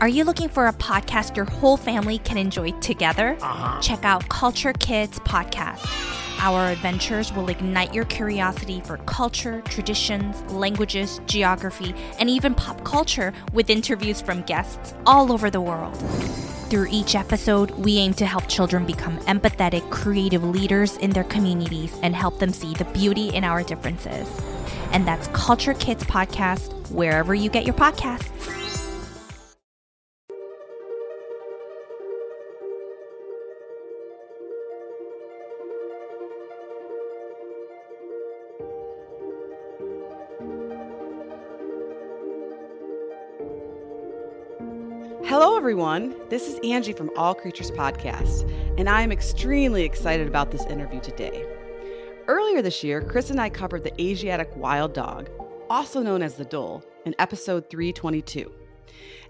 Are you looking for a podcast your whole family can enjoy together? Uh-huh. Check out Culture Kids Podcast. Our adventures will ignite your curiosity for culture, traditions, languages, geography, and even pop culture with interviews from guests all over the world. Through each episode, we aim to help children become empathetic, creative leaders in their communities and help them see the beauty in our differences. And that's Culture Kids Podcast, wherever you get your podcasts. Everyone. This is Angie from All Creatures Podcast, and I am extremely excited about this interview today. Earlier this year, Chris and I covered the Asiatic wild dog, also known as the dhole, in episode 322.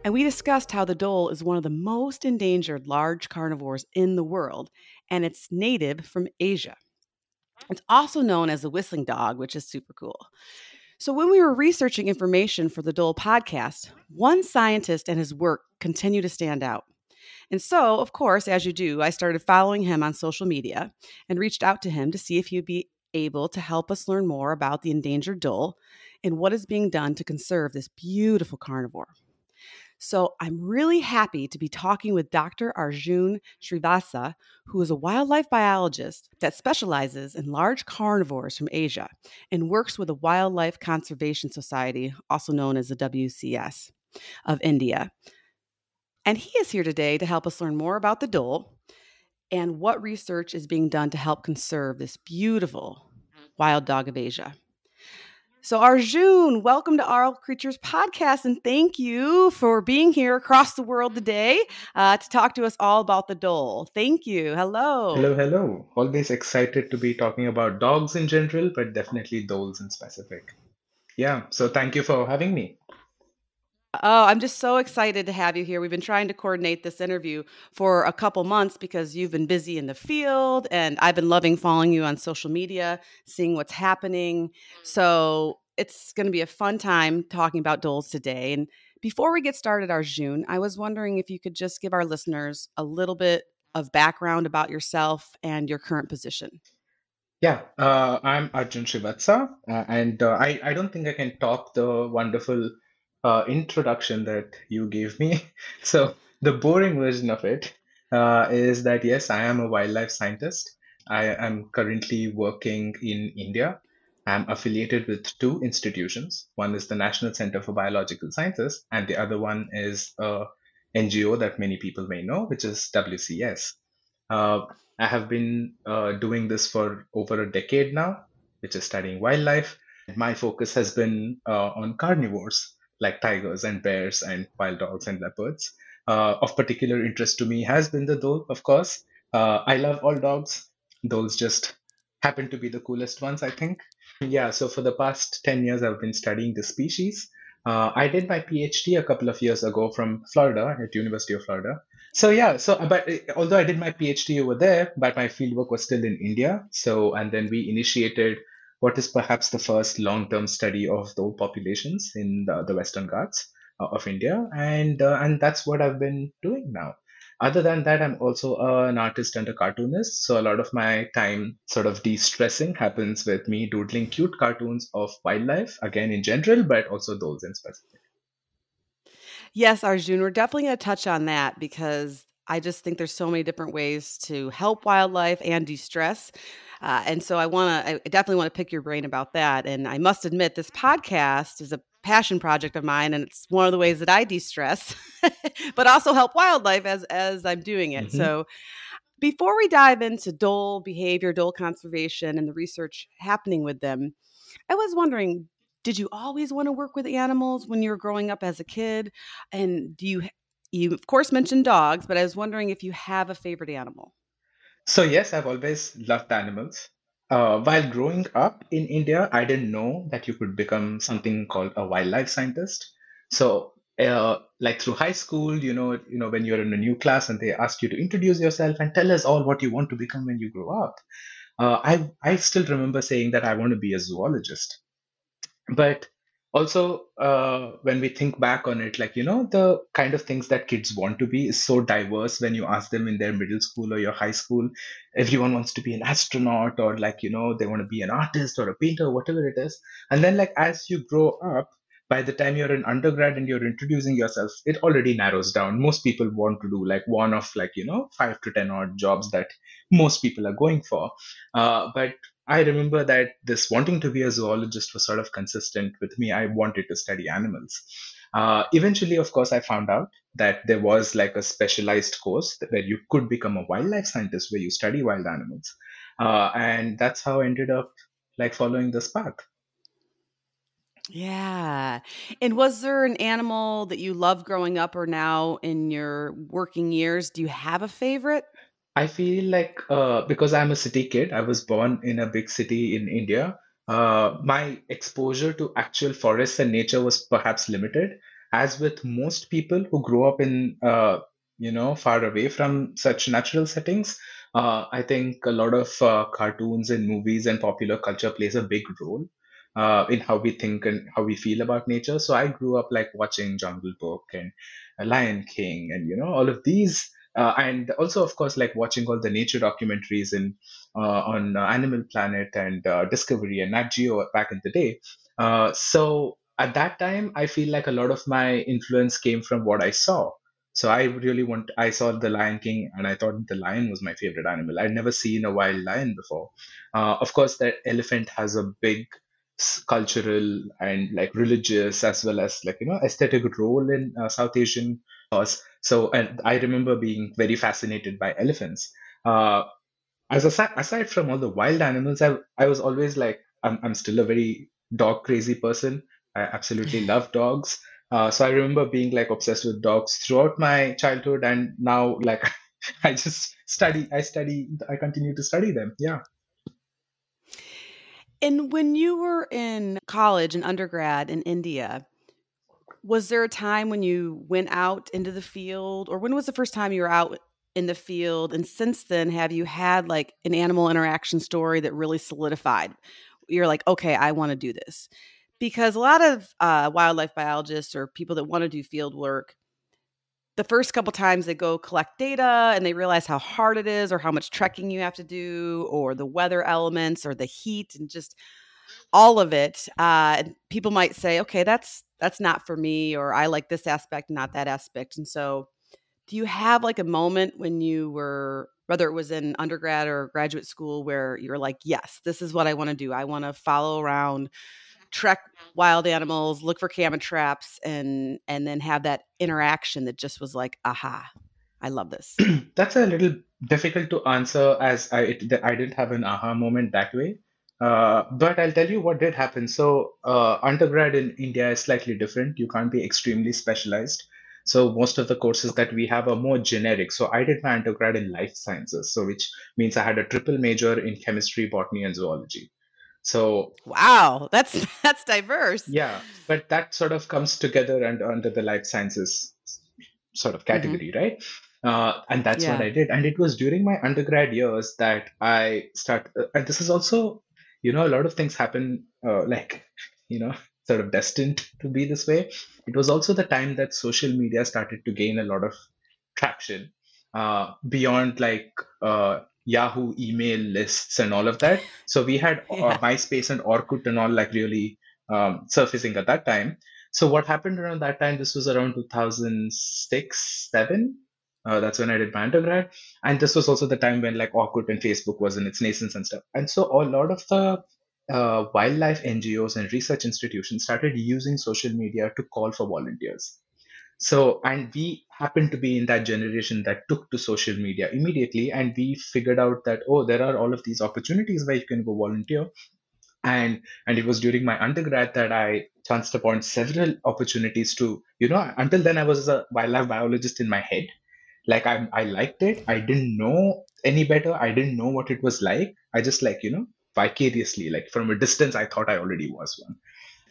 And we discussed how the dhole is one of the most endangered large carnivores in the world, and it's native from Asia. It's also known as the whistling dog, which is super cool. So, when we were researching information for the Dhole podcast, one scientist and his work continue to stand out. And so, of course, as you do, I started following him on social media and reached out to him to see if he'd be able to help us learn more about the endangered dhole and what is being done to conserve this beautiful carnivore. So I'm really happy to be talking with Dr. Arjun Srivathsa, who is a wildlife biologist that specializes in large carnivores from Asia and works with the Wildlife Conservation Society, also known as the WCS, of India. And he is here today to help us learn more about the dhole and what research is being done to help conserve this beautiful wild dog of Asia. So, Arjun, welcome to All Creatures Podcast, and thank you for being here across the world today uh, to talk to us all about the dhole. Thank you. Hello. Hello, hello. Always excited to be talking about dogs in general, but definitely dholes in specific. Yeah, so thank you for having me. Oh, I'm just so excited to have you here. We've been trying to coordinate this interview for a couple months because you've been busy in the field and I've been loving following you on social media, seeing what's happening. So it's going to be a fun time talking about Dholes today. And before we get started, Arjun, I was wondering if you could just give our listeners a little bit of background about yourself and your current position. Yeah, uh, I'm Arjun Srivathsa, uh, and uh, I, I don't think I can top the wonderful uh, introduction that you gave me. So, the boring version of it uh, is that yes, I am a wildlife scientist. I am currently working in India I'm affiliated with two institutions. One is the National Center for Biological Sciences, and the other one is a NGO that many people may know, which is WCS. Uh, I have been uh, doing this for over a decade now, which is studying wildlife. My focus has been uh, on carnivores like tigers and bears and wild dogs and leopards. Uh, of particular interest to me has been the dhole, of course. Uh, I love all dogs. Dholes just happen to be the coolest ones, I think. Yeah, so for the past 10 years, I've been studying the species. Uh, I did my PhD a couple of years ago from Florida at University of Florida. So yeah, so uh, but uh, although I did my PhD over there, but my fieldwork was still in India. So and then we initiated what is perhaps the first long-term study of the populations in the, the Western Ghats uh, of India, and uh, and that's what I've been doing now. Other than that i'm also an artist and a cartoonist. So a lot of my time sort of de-stressing happens with me doodling cute cartoons of wildlife again in general but also dholes in specific. Yes arjun we're definitely going to touch on that because i just think there's so many different ways to help wildlife and de-stress uh, and so I want to, I definitely want to pick your brain about that. And I must admit, this podcast is a passion project of mine and it's one of the ways that I de-stress but also help wildlife as as I'm doing it. Mm-hmm. So before we dive into dhole behavior, dhole conservation and the research happening with them, I was wondering, did you always want to work with animals when you were growing up as a kid? And do you you of course mentioned dogs, but I was wondering if you have a favorite animal. So yes, I've always loved animals. Uh, while growing up in India, I didn't know that you could become something called a wildlife scientist. So, uh, like through high school, you know, you know, when you're in a new class and they ask you to introduce yourself and tell us all what you want to become when you grow up, uh, I I still remember saying that I want to be a zoologist. But also, uh, when we think back on it, like, you know, the kind of things that kids want to be is so diverse when you ask them in their middle school or your high school. Everyone wants to be an astronaut or, like, you know, they want to be an artist or a painter, whatever it is. And then, like, as you grow up, by the time you're in undergrad and you're introducing yourself, it already narrows down. Most people want to do like one of like, you know, five to 10 odd jobs that most people are going for. Uh, but I remember that this wanting to be a zoologist was sort of consistent with me. I wanted to study animals. Uh, eventually, of course, I found out that there was like a specialized course where you could become a wildlife scientist where you study wild animals. Uh, and that's how I ended up like following this path. Yeah. And was there an animal that you loved growing up or now in your working years? Do you have a favorite? I feel like uh, because I'm a city kid, I was born in a big city in India. Uh, my exposure to actual forests and nature was perhaps limited, as with most people who grow up in, uh, you know, far away from such natural settings. Uh, I think a lot of uh, cartoons and movies and popular culture plays a big role uh, in how we think and how we feel about nature. So I grew up like watching Jungle Book and Lion King and you know all of these uh, and also of course like watching all the nature documentaries in uh, on uh, Animal Planet and uh, Discovery and Nat Geo back in the day. Uh, so at that time, I feel like a lot of my influence came from what I saw. So I really want. I saw the Lion King, and I thought the lion was my favorite animal. I'd never seen a wild lion before. Uh, of course, that elephant has a big cultural and like religious as well as like you know aesthetic role in South Asian So and I remember being very fascinated by elephants. Uh, as aside, aside from all the wild animals, I I was always like I'm I'm still a very dog crazy person. I absolutely love dogs. Uh, so I remember being like obsessed with dogs throughout my childhood, and now like I just study, I study, I continue to study them. Yeah. And when you were in college and undergrad in India, was there a time when you went out into the field or when was the first time you were out in the field? And since then have you had like an animal interaction story that really solidified? You're like okay i want to do this. Because a lot of uh, wildlife biologists or people that want to do field work the first couple times they go collect data and they realize how hard it is or how much trekking you have to do or the weather elements or the heat and just all of it uh, people might say okay that's that's not for me or i like this aspect not that aspect. And so do you have like a moment when you were whether it was in undergrad or graduate school where you're like yes this is what i want to do. I want to follow around trek wild animals look for camera traps and and then have that interaction that just was like aha i love this. That's a little difficult to answer as I it, I didn't have an aha moment that way. Uh, but I'll tell you what did happen. So uh, undergrad in India is slightly different. You can't be extremely specialized. So most of the courses that we have are more generic. So I did my undergrad in life sciences, so which means I had a triple major in chemistry, botany, and zoology. So wow that's that's diverse yeah, but that sort of comes together and under the life sciences sort of hmm category, right? Uh, and that's what I did. And it was during my undergrad years that I start. uh, And this is also, you know, a lot of things happen uh, like, you know, sort of destined to be this way. It was also the time that social media started to gain a lot of traction uh, beyond like uh, Yahoo email lists and all of that. So we had uh, yeah MySpace and Orkut and all like really um, surfacing at that time. So what happened around that time? This was around 2006, 7. Uh, that's when I did my undergrad, and this was also the time when like Orkut and Facebook was in its nascence and stuff. And so a lot of the uh, wildlife NGOs and research institutions started using social media to call for volunteers. So, and we happened to be in that generation that took to social media immediately, and we figured out that, oh, there are all of these opportunities where you can go volunteer and and it was during my undergrad that I chanced upon several opportunities to you know until then I was a wildlife biologist in my head like I I liked it. I didn't know any better. I didn't know what it was like. I just like you know vicariously like from a distance I thought I already was one.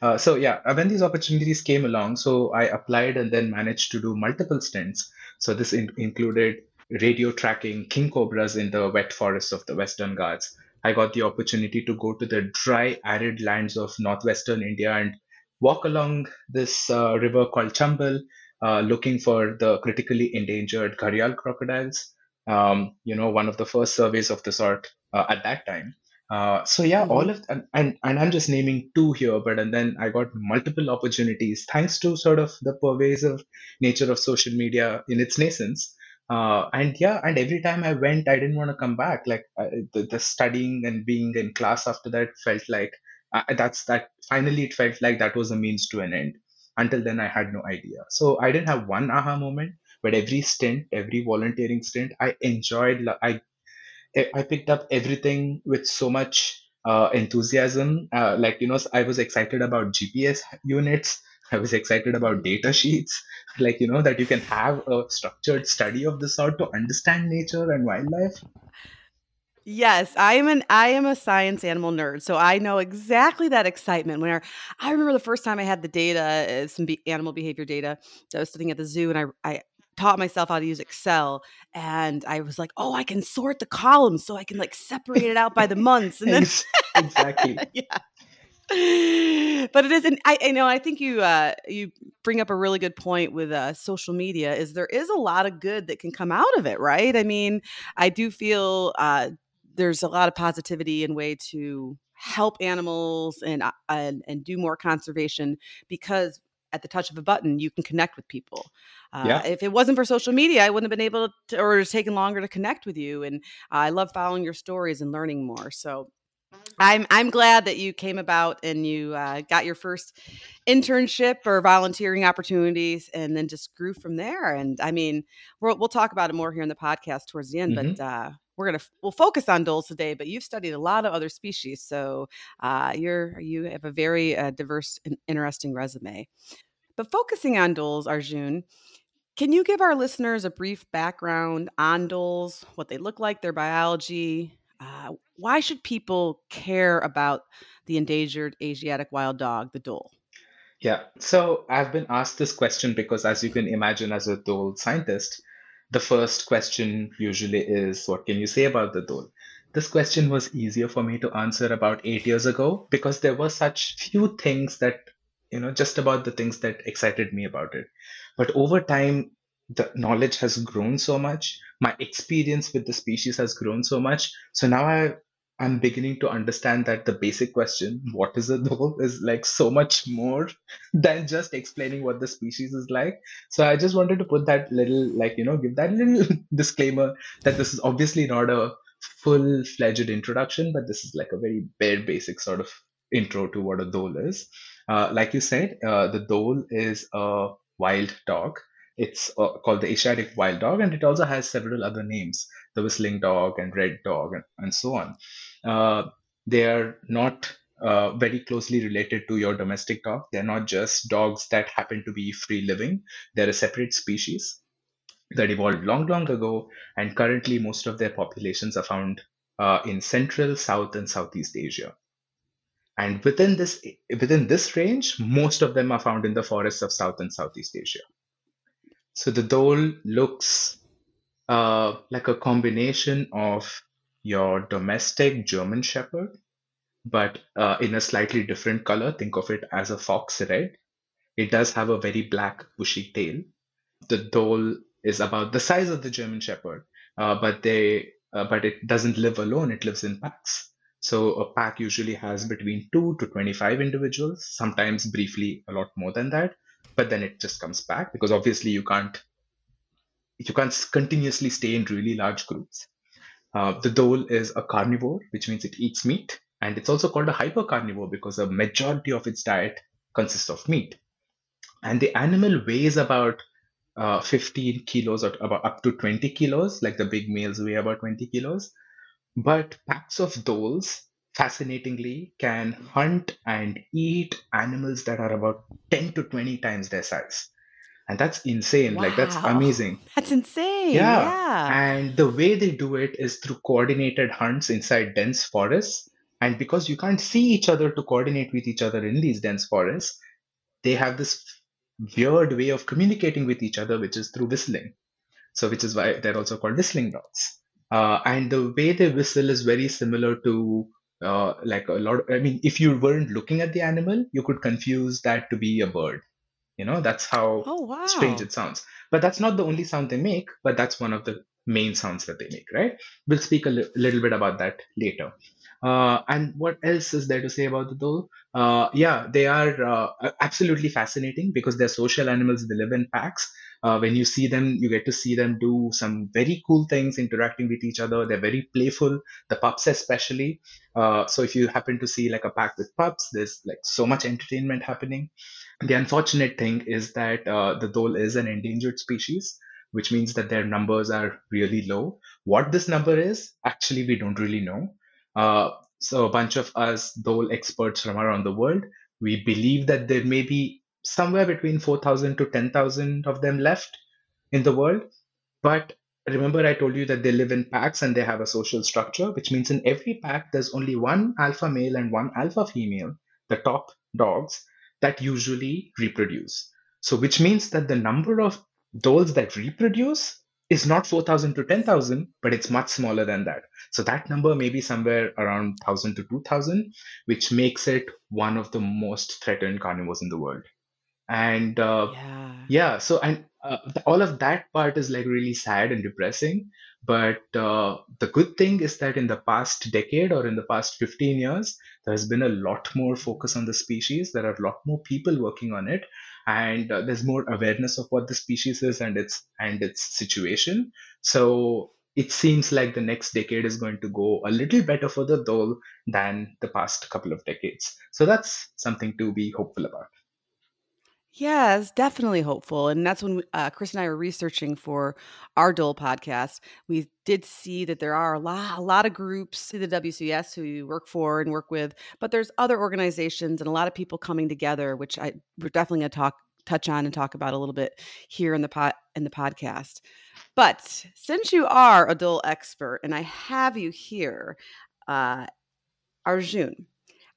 Uh, so yeah uh, when these opportunities came along so I applied and then managed to do multiple stints. So this in- included radio tracking king cobras in the wet forests of the Western Ghats I got the opportunity to go to the dry, arid lands of northwestern India and walk along this uh, river called Chambal, uh, looking for the critically endangered gharial crocodiles. Um, you know, one of the first surveys of the sort uh, at that time. Uh, so yeah, Mhm. all of and, and and I'm just naming two here, but and then I got multiple opportunities thanks to sort of the pervasive nature of social media in its nascence. Uh, and yeah, and every time I went, I didn't want to come back. Like the, the studying and being in class after that felt like uh, that's that. Finally, it felt like that was a means to an end. Until then, I had no idea. So I didn't have one aha moment, but every stint, every volunteering stint, I enjoyed. I I picked up everything with so much uh, enthusiasm. Uh, like, you know, I was excited about GPS units. I was excited about data sheets. Like, you know, that you can have a structured study of the sort to understand nature and wildlife. Yes, I am an I am a science animal nerd, so I know exactly that excitement. Where I remember the first time I had the data, uh, some be- animal behavior data. I was sitting at the zoo, and I I taught myself how to use Excel, and I was like, "Oh, I can sort the columns, so I can like separate it out by the months." And then, exactly. yeah, but it is, and I, I know I think you uh, you bring up a really good point with uh, social media. Is there is a lot of good that can come out of it, right? I mean, I do feel uh, there's a lot of positivity and way to help animals and uh, and and do more conservation because at the touch of a button you can connect with people. Uh, Yeah. if it wasn't for social media, I wouldn't have been able to, or it's taken longer to connect with you. And I love following your stories and learning more. So I'm I'm glad that you came about and you uh, got your first internship or volunteering opportunities, and then just grew from there. And I mean, we'll we'll talk about it more here in the podcast towards the end, hmm but. Uh, we're gonna we'll focus on dholes today, but you've studied a lot of other species, so uh, you're you have a very uh, diverse and interesting resume. But focusing on dholes, Arjun, can you give our listeners a brief background on dholes, what they look like, their biology? Uh, why should people care about the endangered Asiatic wild dog, the dhole? Yeah. So I've been asked this question because, as you can imagine, as a dhole scientist, the first question usually is, What can you say about the dhole? This question was easier for me to answer about eight years ago because there were such few things that, you know, just about the things that excited me about it. But over time, the knowledge has grown so much. My experience with the species has grown so much. So now I I'm beginning to understand that the basic question, what is a dhole, is like so much more than just explaining what the species is like. So I just wanted to put that little, like, you know, give that little disclaimer that this is obviously not a full-fledged introduction, but this is like a very bare basic sort of intro to what a dhole is. Uh, like you said, uh, the dhole is a wild dog. It's uh, called the Asiatic wild dog, and it also has several other names, the whistling dog and red dog, and, and so on. Uh, they are not uh, very closely related to your domestic dog. They're not just dogs that happen to be free living. They're a separate species that evolved long, long ago, and currently most of their populations are found uh, in Central, South, and Southeast Asia. And within this within this range, most of them are found in the forests of South and Southeast Asia. So the dhole looks uh, like a combination of your domestic German Shepherd, but uh, in a slightly different color. Think of it as a fox red. It does have a very black, bushy tail. The dhole is about the size of the German Shepherd, uh, but they uh, but it doesn't live alone. It lives in packs. So a pack usually has between two to 25 individuals, sometimes briefly a lot more than that, but then it just comes back because obviously you can't you can't continuously stay in really large groups. Uh, the dhole is a carnivore, which means it eats meat, and it's also called a hypercarnivore because a majority of its diet consists of meat. And the animal weighs about uh, 15 kilos or about up to 20 kilos, like the big males weigh about 20 kilos. But packs of dholes fascinatingly, can hunt and eat animals that are about 10 to 20 times their size. And that's insane. Like, that's amazing. That's insane. Yeah. Yeah. And the way they do it is through coordinated hunts inside dense forests. And because you can't see each other to coordinate with each other in these dense forests, they have this weird way of communicating with each other, which is through whistling. So, which is why they're also called whistling dogs. Uh, and the way they whistle is very similar to uh, like a lot. I mean, if you weren't looking at the animal, you could confuse that to be a bird. You know, that's how Oh, wow. strange it sounds. But that's not the only sound they make, but that's one of the main sounds that they make, right? We'll speak a li- little bit about that later. Uh, and what else is there to say about the dhole? Uh, yeah, they are uh, absolutely fascinating because they're social animals. They live in packs. Uh, when you see them, you get to see them do some very cool things, interacting with each other. They're very playful. The pups, especially. Uh, so if you happen to see like a pack with pups, there's like so much entertainment happening. The unfortunate thing is that uh, the dhole is an endangered species, which means that their numbers are really low. What this number is, actually, we don't really know. Uh, so, a bunch of us dhole experts from around the world, we believe that there may be somewhere between 4,000 to 10,000 of them left in the world. But remember, I told you that they live in packs and they have a social structure, which means in every pack, there's only one alpha male and one alpha female, the top dogs, that usually reproduce. So, which means that the number of dholes that reproduce is not 4,000 to 10,000, but it's much smaller than that. So, that number may be somewhere around 1,000 to 2,000, which makes it one of the most threatened carnivores in the world. And uh, Yeah. yeah, so and uh, all of that part is like really sad and depressing. But uh, the good thing is that in the past decade or in the past 15 years, there's been a lot more focus on the species. There are a lot more people working on it, and uh, there's more awareness of what the species is and its and its situation. So it seems like the next decade is going to go a little better for the dhole than the past couple of decades. So that's something to be hopeful about. Yeah, it's definitely hopeful. And that's when uh, Chris and I were researching for our Dhole podcast. We did see that there are a lot, a lot of groups the WCS who you work for and work with, but there's other organizations and a lot of people coming together, which I we're definitely going to talk touch on and talk about a little bit here in the pot in the podcast. But since you are a Dhole expert and I have you here, uh, Arjun,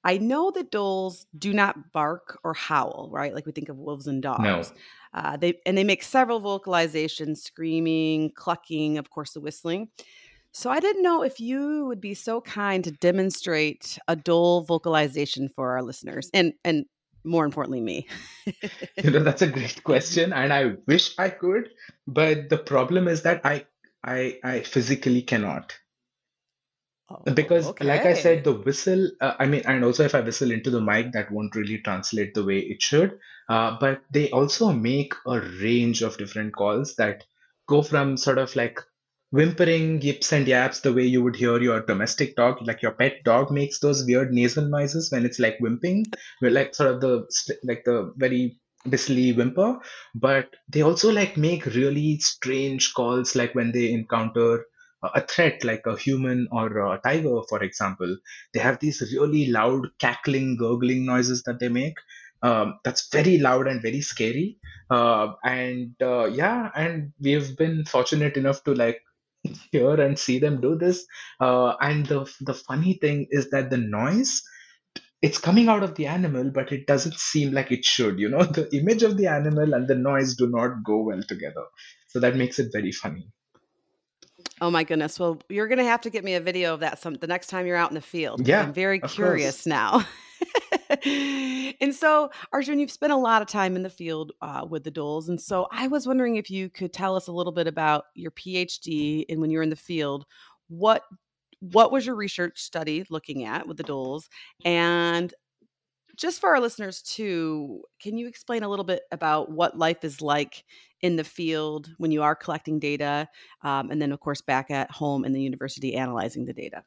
I know that dholes do not bark or howl, right? Like we think of wolves and No. dogs. Uh, they and they make several vocalizations: screaming, clucking, of course, the whistling. So I didn't know if you would be so kind to demonstrate a dhole vocalization for our listeners, and and more importantly, me. You know, that's a great question, and I wish I could, but the problem is that I I I physically cannot. Oh, Because, like I said, the whistle, uh, I mean, and also if I whistle into the mic, that won't really translate the way it should. Uh, but they also make a range of different calls that go from sort of like whimpering yips and yaps, the way you would hear your domestic dog, like your pet dog makes those weird nasal noises when it's like whimpering, like sort of the like the very whistly whimper. But they also like make really strange calls, like when they encounter a threat like a human or a tiger, for example, they have these really loud cackling, gurgling noises that they make. Um, that's very loud and very scary. Uh, and uh, yeah, and we've been fortunate enough to like hear and see them do this. Uh, and the the funny thing is that the noise it's coming out of the animal, but it doesn't seem like it should. You know, the image of the animal and the noise do not go well together. So that makes it very funny. Oh my goodness. Well, you're going to have to get me a video of that some the next time you're out in the field. Yeah, I'm very curious course. now. and so, Arjun, you've spent a lot of time in the field uh, with the dholes. And so I was wondering if you could tell us a little bit about your PhD and when you were in the field, what what was your research study looking at with the dholes? And just for our listeners too, can you explain a little bit about what life is like in the field when you are collecting data, um, and then of course back at home in the university analyzing the data?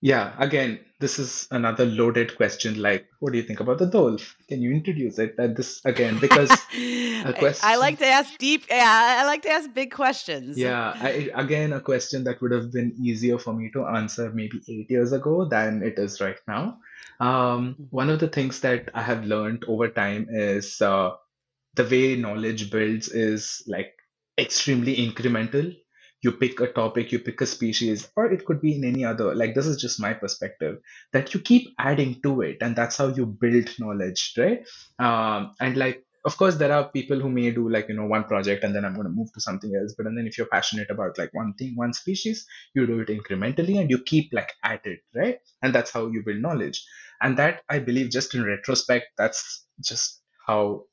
Yeah, again, this is another loaded question. Like, what do you think about the dhole? Can you introduce it? And this again, because question. I like to ask deep. Yeah, I like to ask big questions. Yeah, I, again, a question that would have been easier for me to answer maybe eight years ago than it is right now. Um, one of the things that I have learned over time is uh, the way knowledge builds is like extremely incremental. You pick a topic, you pick a species, or it could be in any other. Like, this is just my perspective that you keep adding to it, and that's how you build knowledge, right? Um, and like, of course, there are people who may do like, you know, one project and then I'm going to move to something else. But and then if you're passionate about like one thing, one species, you do it incrementally and you keep like at it, right? And that's how you build knowledge. And that I believe just in retrospect, that's just how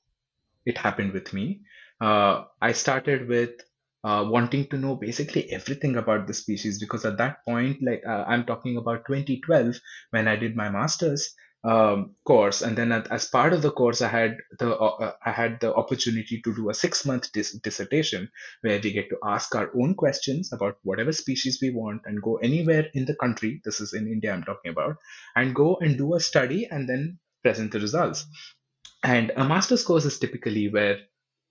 it happened with me. Uh, I started with uh, wanting to know basically everything about the species because at that point, like uh, I'm talking about 2012 when I did my master's um, course, and then as part of the course, I had the uh, uh, I had the opportunity to do a six month dis- dissertation where we get to ask our own questions about whatever species we want and go anywhere in the country. This is in India, I'm talking about, and go and do a study and then present the results. And a master's course is typically where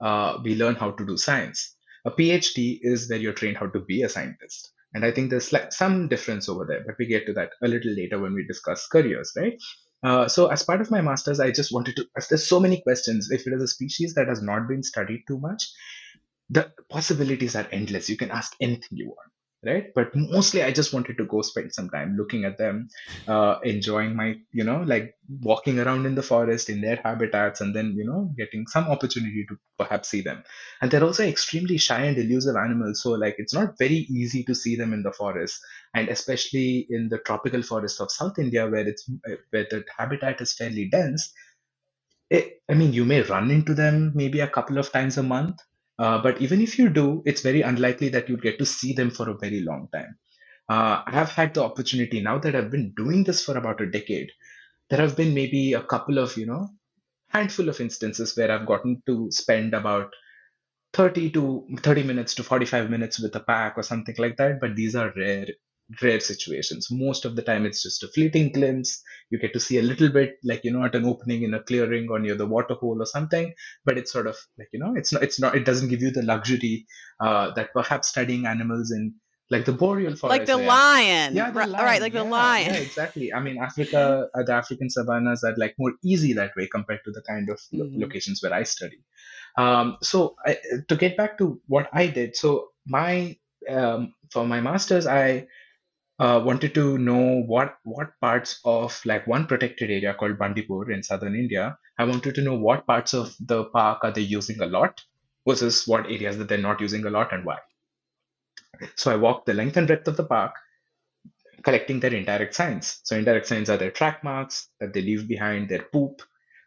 uh, we learn how to do science. A PhD is where you're trained how to be a scientist. And I think there's like some difference over there, but we get to that a little later when we discuss careers, right? Uh, so as part of my master's, I just wanted to, there's so many questions. If it is a species that has not been studied too much, the possibilities are endless. You can ask anything you want, right? But mostly, I just wanted to go spend some time looking at them, uh, enjoying my, you know, like walking around in the forest in their habitats, and then, you know, getting some opportunity to perhaps see them. And they're also extremely shy and elusive animals, so like it's not very easy to see them in the forest, and especially in the tropical forests of South India, where it's where the habitat is fairly dense. It, I mean, you may run into them maybe a couple of times a month, uh, but even if you do, it's very unlikely that you'll get to see them for a very long time. Uh, I have had the opportunity now that I've been doing this for about a decade. There have been maybe a couple of, you know, handful of instances where I've gotten to spend about 30 to 30 minutes to 45 minutes with a pack or something like that, but these are rare rare situations. Most of the time, it's just a fleeting glimpse. You get to see a little bit, like you know, at an opening in a clearing or near the water hole or something. But it's sort of like you know, it's not, it's not, it doesn't give you the luxury uh, that perhaps studying animals in like the boreal forest, like the where- lion. yeah, the Ri- lion. right, like the lion. Yeah, exactly. I mean, Africa, uh, the African savannas are like more easy that way compared to the kind of lo- Mhm. locations where I study. Um, so I, to get back to what I did, so my um, for my masters, I uh, wanted to know what what parts of like one protected area called Bandipur in southern India. I wanted to know what parts of the park are they using a lot versus what areas that they're not using a lot and why. So I walked the length and breadth of the park, collecting their indirect signs. So indirect signs are their track marks that they leave behind, their poop.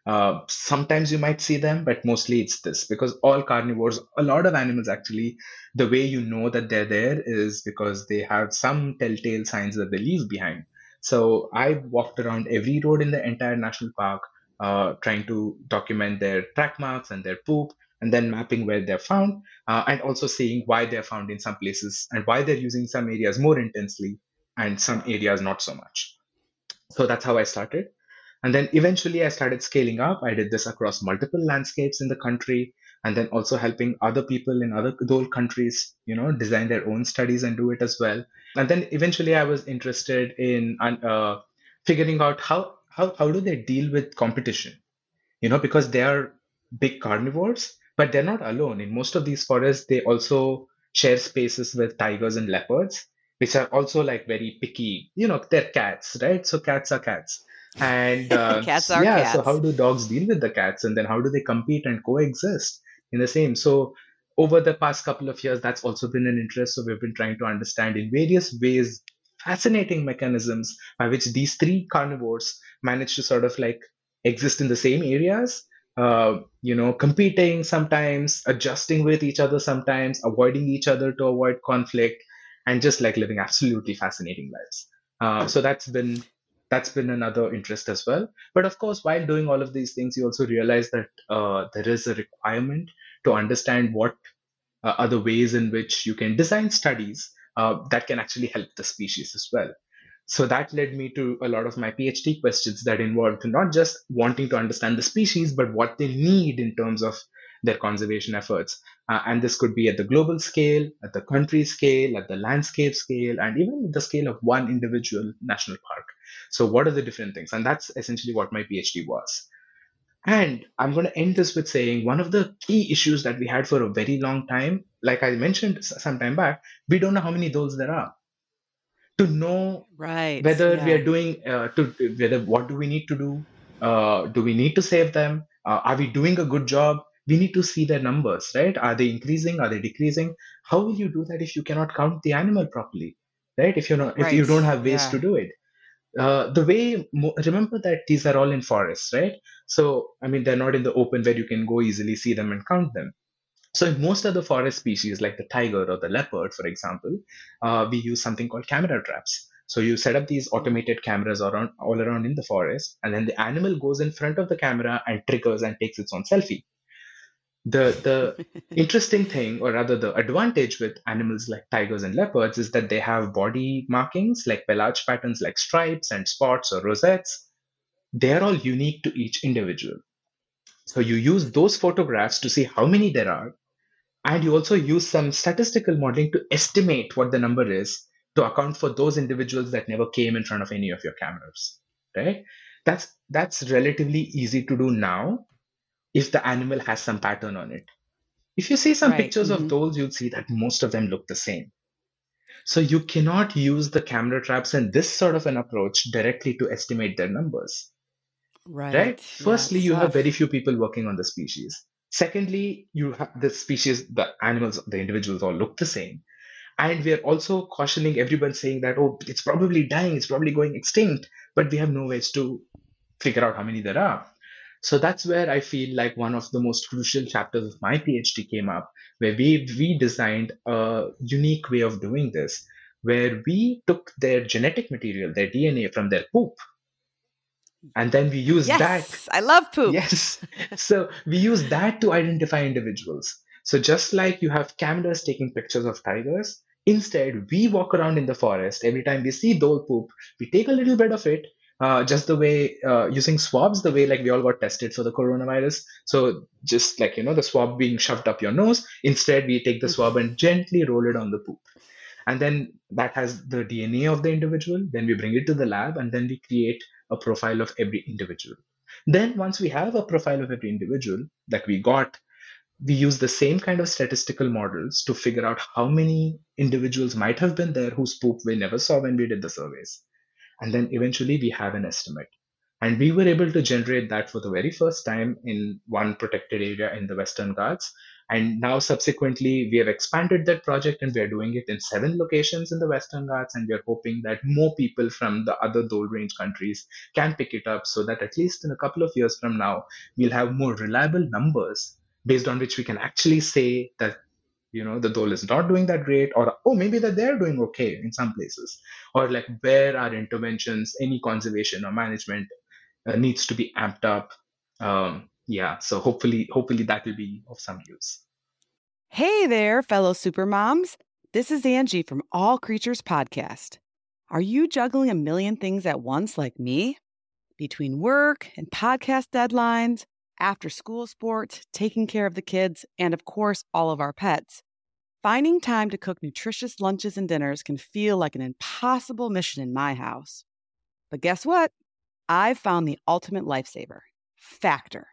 Uh, sometimes you might see them, but mostly it's this because all carnivores, a lot of animals actually, the way you know that they're there is because they have some telltale signs that they leave behind. So I walked around every road in the entire national park, uh, trying to document their track marks and their poop, and then mapping where they're found, uh, and also seeing why they're found in some places and why they're using some areas more intensely and some areas not so much. So that's how I started. And then eventually I started scaling up. I did this across multiple landscapes in the country and then also helping other people in other those countries, you know, design their own studies and do it as well. And then eventually I was interested in uh, figuring out how, how, how do they deal with competition? You know, because they are big carnivores, but they're not alone. In most of these forests, they also share spaces with tigers and leopards, which are also like very picky. You know, they're cats, right? So cats are cats. And uh, Cats are yeah, so how do dogs deal with the cats? And then how do they compete and coexist in the same? So over the past couple of years, that's also been an interest. So we've been trying to understand in various ways fascinating mechanisms by which these three carnivores manage to sort of like exist in the same areas uh, you know competing sometimes adjusting with each other sometimes avoiding each other to avoid conflict and just like living absolutely fascinating lives uh, so that's been that's been another interest as well but of course while doing all of these things you also realize that uh, there is a requirement to understand what uh, are the ways in which you can design studies uh, that can actually help the species as well So that led me to a lot of my PhD questions that involved not just wanting to understand the species, but what they need in terms of their conservation efforts. Uh, and this could be at the global scale, at the country scale, at the landscape scale, and even the scale of one individual national park. So, what are the different things? And that's essentially what my PhD was. And I'm going to end this with saying one of the key issues that we had for a very long time, like I mentioned some time back, we don't know how many dholes there are. To know right whether yeah. we are doing, uh, to whether what do we need to do? Uh, do we need to save them? Uh, are we doing a good job? We need to see their numbers, right? Are they increasing? Are they decreasing? How will you do that if you cannot count the animal properly, right? If you're not, if you don't have ways Yeah. to do it uh, the way remember that these are all in forests right? So i mean they're not in the open where you can go easily see them and count them. So in most of the forest species like the tiger or the leopard for example uh, we use something called camera traps. So you set up these automated cameras around all around in the forest and then the animal goes in front of the camera and triggers and takes its own selfie the the interesting thing, or rather the advantage with animals like tigers and leopards, is that they have body markings like pelage patterns like stripes and spots or rosettes. They are all unique to each individual. So you use those photographs to see how many there are, and you also use some statistical modeling to estimate what the number is to account for those individuals that never came in front of any of your cameras. Right? That's that's relatively easy to do now if the animal has some pattern on it. If you see some Right, pictures mhm. of those, you'll see that most of them look the same. So you cannot use the camera traps and this sort of an approach directly to estimate their numbers, right right? Firstly, you have very few people working on the species. Secondly, you have the species, the animals, the individuals all look the same. And we are also cautioning everyone saying that, oh, it's probably dying, it's probably going extinct, but we have no ways to figure out how many there are. So that's where I feel like one of the most crucial chapters of my PhD came up, where we we designed a unique way of doing this, where we took their genetic material, their DNA from their poop, and then we used that i love poop Yes. So we use that to identify individuals. So just like you have cameras taking pictures of tigers, instead we walk around in the forest. Every time we see dhole poop, we take a little bit of it, uh, just the way uh, using swabs, the way like we all got tested for the coronavirus. So just like you know the swab being shoved up your nose, instead we take the swab and gently roll it on the poop. And then that has the DNA of the individual. Then we bring it to the lab, and then we create a profile of every individual. Then, once we have a profile of every individual that we got, we use the same kind of statistical models to figure out how many individuals might have been there whose poop we never saw when we did the surveys. And then eventually we have an estimate. And we were able to generate that for the very first time in one protected area in the Western Ghats. And now, subsequently, we have expanded that project and we are doing it in seven locations in the Western Ghats. And we are hoping that more people from the other Dhole Range countries can pick it up so that at least in a couple of years from now, we'll have more reliable numbers based on which we can actually say that you know the dhole is not doing that great or oh maybe that they're doing okay in some places or like where are interventions any conservation or management uh, needs to be amped up um, yeah so hopefully hopefully that will be of some use Hey there, fellow supermoms. This is Angie from All Creatures Podcast. Are you juggling a million things at once like me? Between work and podcast deadlines, after school sports, taking care of the kids, and of course, all of our pets. Finding time to cook nutritious lunches and dinners can feel like an impossible mission in my house. But guess what? I've found the ultimate lifesaver Factor.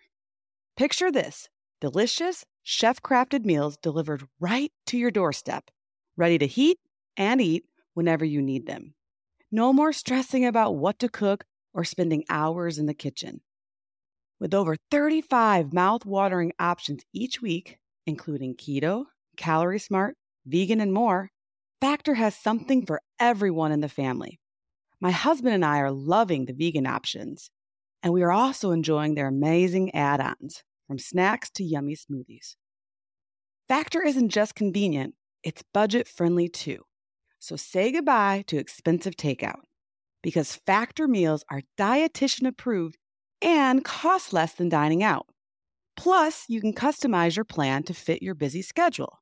Picture this delicious, chef crafted meals delivered right to your doorstep, ready to heat and eat whenever you need them. No more stressing about what to cook or spending hours in the kitchen. With over 35 mouth-watering options each week, including keto, calorie smart, vegan, and more, Factor has something for everyone in the family. My husband and I are loving the vegan options, and we are also enjoying their amazing add ons, from snacks to yummy smoothies. Factor isn't just convenient, it's budget friendly too. So say goodbye to expensive takeout because Factor meals are dietitian approved and cost less than dining out. Plus, you can customize your plan to fit your busy schedule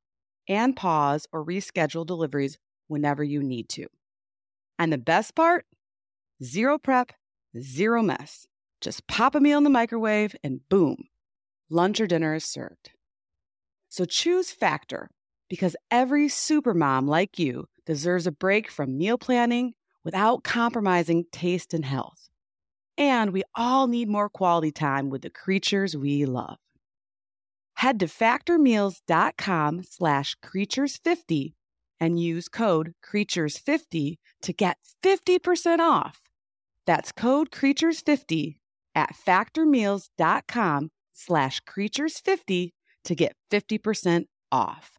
and pause or reschedule deliveries whenever you need to. And the best part? Zero prep, zero mess. Just pop a meal in the microwave and boom, lunch or dinner is served. So choose Factor because every supermom like you deserves a break from meal planning without compromising taste and health. And we all need more quality time with the creatures we love. Head to factormeals.com slash creatures50 and use code creatures50 to get 50% off. That's code creatures50 at factormeals.com slash creatures50 to get 50% off.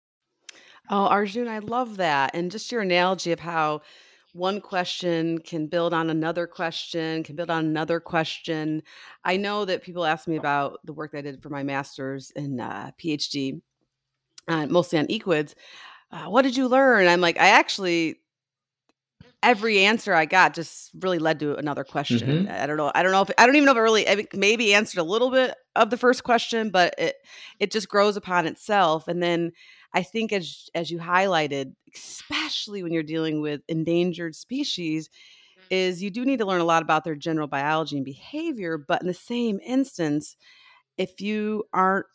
Oh, Arjun, I love that. And just your analogy of how one question can build on another question, can build on another question. I know that people ask me about the work that I did for my master's and uh, PhD, uh, mostly on equids. Uh, what did you learn? I'm like, I actually every answer I got just really led to another question. Mhm. I don't know. I don't know if I don't even know if it really I maybe answered a little bit of the first question, but it it just grows upon itself. And then I think as as you highlighted, especially when you're dealing with endangered species, mm-hmm. is you do need to learn a lot about their general biology and behavior. But in the same instance, if you aren't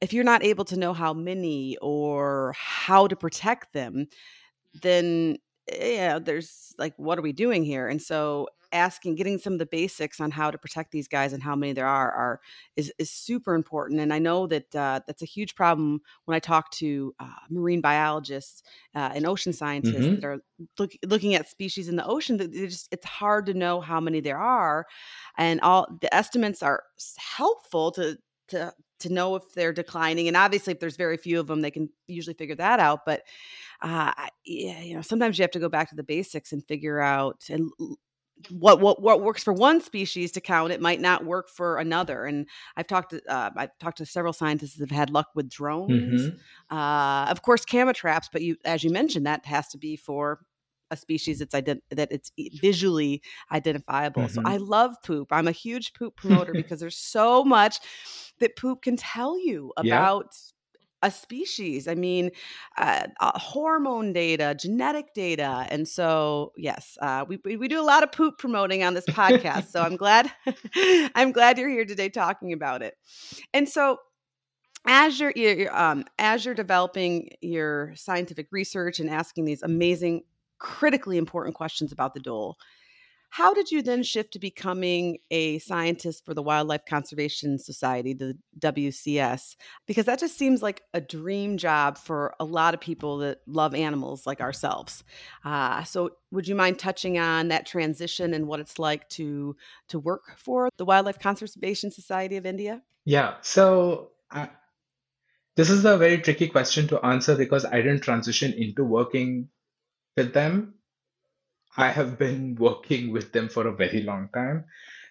if you're not able to know how many or how to protect them, mm-hmm. then eh, yeah, there's like, what are we doing here? And so asking, getting some of the basics on how to protect these guys and how many there are are is is super important. And I know that uh, that's a huge problem when I talk to uh, marine biologists uh, and ocean scientists Mhm. that are look, looking at species in the ocean. That just it's hard to know how many there are, and all the estimates are helpful to to to know if they're declining. And obviously, if there's very few of them, they can usually figure that out. But uh, yeah, you know, sometimes you have to go back to the basics and figure out and what what what works for one species to count it might not work for another. And I've talked to uh, I've talked to several scientists that have had luck with drones, Mhm. uh, of course, camera traps. But you, as you mentioned, that has to be for a species that's ident- that it's visually identifiable. So Mhm. I love poop. I'm a huge poop promoter because there's so much that poop can tell you Yeah. A species. I mean, uh, uh, hormone data, genetic data, and so yes, uh, we we do a lot of poop promoting on this podcast. so I'm glad I'm glad you're here today talking about it. And so as you're, you're you're, um, as you're developing your scientific research and asking these amazing, critically important questions about the dhole, how did you then shift to becoming a scientist for the Wildlife Conservation Society, the WCS? Because that just seems like a dream job for a lot of people that love animals like ourselves. Uh, so, would you mind touching on that transition and what it's like to to work for the Wildlife Conservation Society of India? Yeah. So uh, this is a very tricky question to answer because I didn't transition into working with them. I have been working with them for a very long time.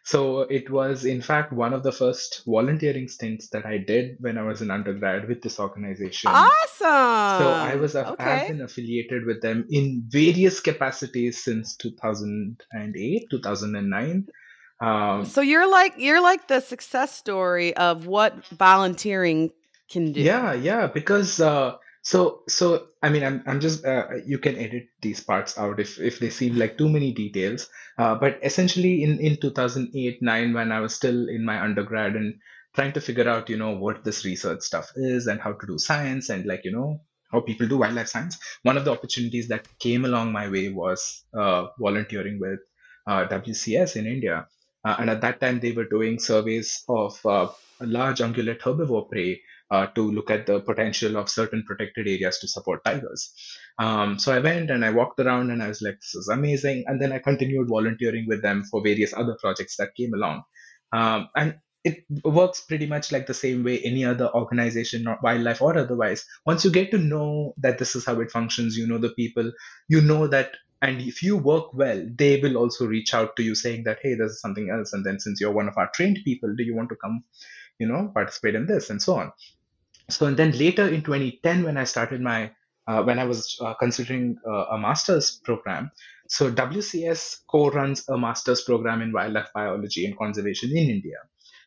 So it was, in fact, one of the first volunteering stints that I did when I was an undergrad with this organization. Awesome. So I was, aff- I've been affiliated with them in various capacities since 2008, 2009. Um, So you're like you're like the success story of what volunteering can do. Yeah, yeah, because uh, so so I mean I'm I'm just uh, you can edit these parts out if if they seem like too many details. Uh, but essentially in in 2008 9 when I was still in my undergrad and trying to figure out you know what this research stuff is and how to do science and like you know how people do wildlife science. One of the opportunities that came along my way was uh, volunteering with uh, WCS in India. Uh, and at that time, they were doing surveys of uh, large ungulate herbivore prey uh, to look at the potential of certain protected areas to support tigers. Um, so I went and I walked around and I was like, this is amazing. And then I continued volunteering with them for various other projects that came along. Um, and it works pretty much like the same way any other organization, not wildlife or otherwise. Once you get to know that this is how it functions, you know the people, you know that and if you work well they will also reach out to you saying that hey this is something else and then since you're one of our trained people do you want to come you know participate in this and so on. So and then later in 2010 when i started my uh, when i was uh, considering uh, a master's program so wcs co-runs a master's program in wildlife biology and conservation in india.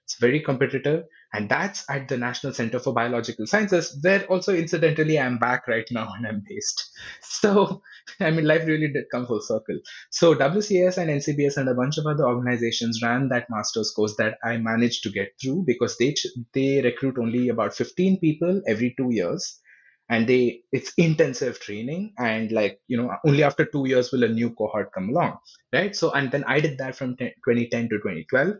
It's very competitive and that's at the national center for biological sciences where also incidentally i'm back right now and i'm based. So i mean life really did come full circle. So wcs and ncbs and a bunch of other organizations ran that master's course that i managed to get through because they they recruit only about 15 people every two years. And they it's intensive training and like you know only after two years will a new cohort come along right? So and then i did that from 2010 to 2012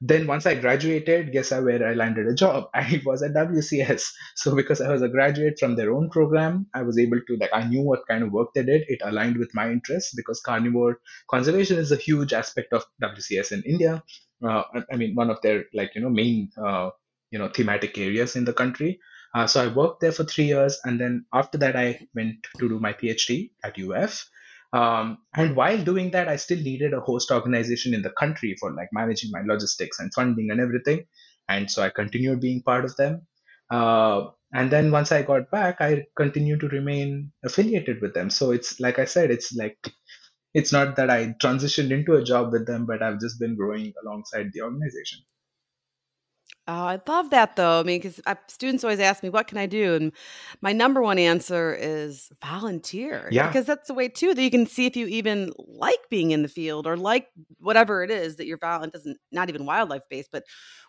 then once I graduated, guess where I landed a job? I was at WCS. So because I was a graduate from their own program, I was able to like I knew what kind of work they did. It aligned with my interests because carnivore conservation is a huge aspect of WCS in India. Uh, I mean, one of their like you know main uh, you know thematic areas in the country. Uh, so I worked there for three years, and then after that, I went to do my PhD at UF. Um, and while doing that, I still needed a host organization in the country for like managing my logistics and funding and everything. And so I continued being part of them. Uh, and then once I got back, I continued to remain affiliated with them. So it's like I said, it's like it's not that I transitioned into a job with them, but I've just been growing alongside the organization. Oh, I love that though. I mean, because students always ask me, "What can I do?" And my number one answer is volunteer. Yeah. Because that's the way too that you can see if you even like being in the field or like whatever it is that you're volunteer doesn't not even wildlife based, but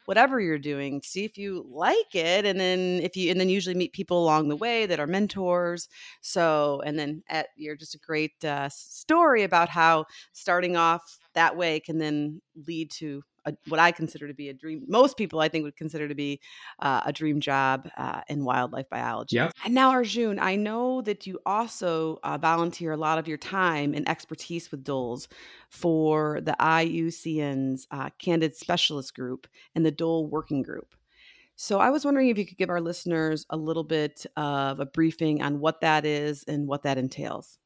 whatever you're doing, see if you like it, and then if you and then usually meet people along the way that are mentors. So and then at you're just a great uh, story about how starting off that way can then lead to a, what I consider to be a dream. Most people, I think, would consider to be uh, a dream job uh, in wildlife biology. Yeah. And now, Arjun, I know that you also uh, volunteer a lot of your time and expertise with dholes for the IUCN's uh, Canid Specialist Group and the Dhole Working Group. So I was wondering if you could give our listeners a little bit of a briefing on what that is and what that entails.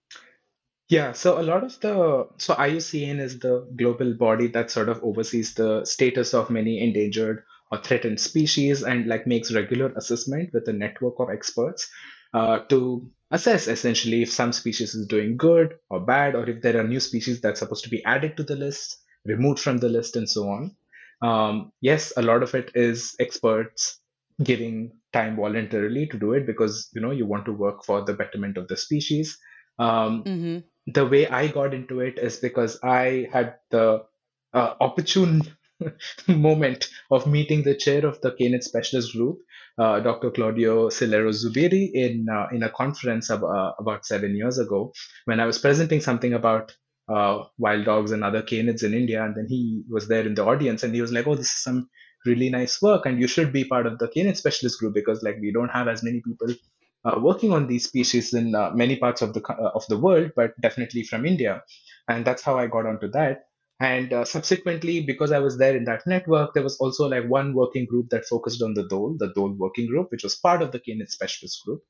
Yeah, so a lot of the so IUCN is the global body that sort of oversees the status of many endangered or threatened species and like makes regular assessment with a network of experts uh, to assess essentially if some species is doing good or bad or if there are new species that's supposed to be added to the list, removed from the list, and so on. Um, yes, a lot of it is experts giving time voluntarily to do it because you know you want to work for the betterment of the species. Um, Mm-hmm the way I got into it is because I had the uh, opportune moment of meeting the chair of the canid specialist group, uh, Dr. Claudio Sillero-Zubiri, in uh, in a conference ab- uh, about seven years ago when I was presenting something about uh, wild dogs and other canids in India, and then he was there in the audience and he was like, "Oh, this is some really nice work, and you should be part of the canid specialist group because like we don't have as many people uh, working on these species in uh, many parts of the uh, of the world, but definitely from India, and that's how I got onto that. And uh, subsequently, because I was there in that network, there was also like one working group that focused on the Dhole, the Dhole working group, which was part of the canid specialist group.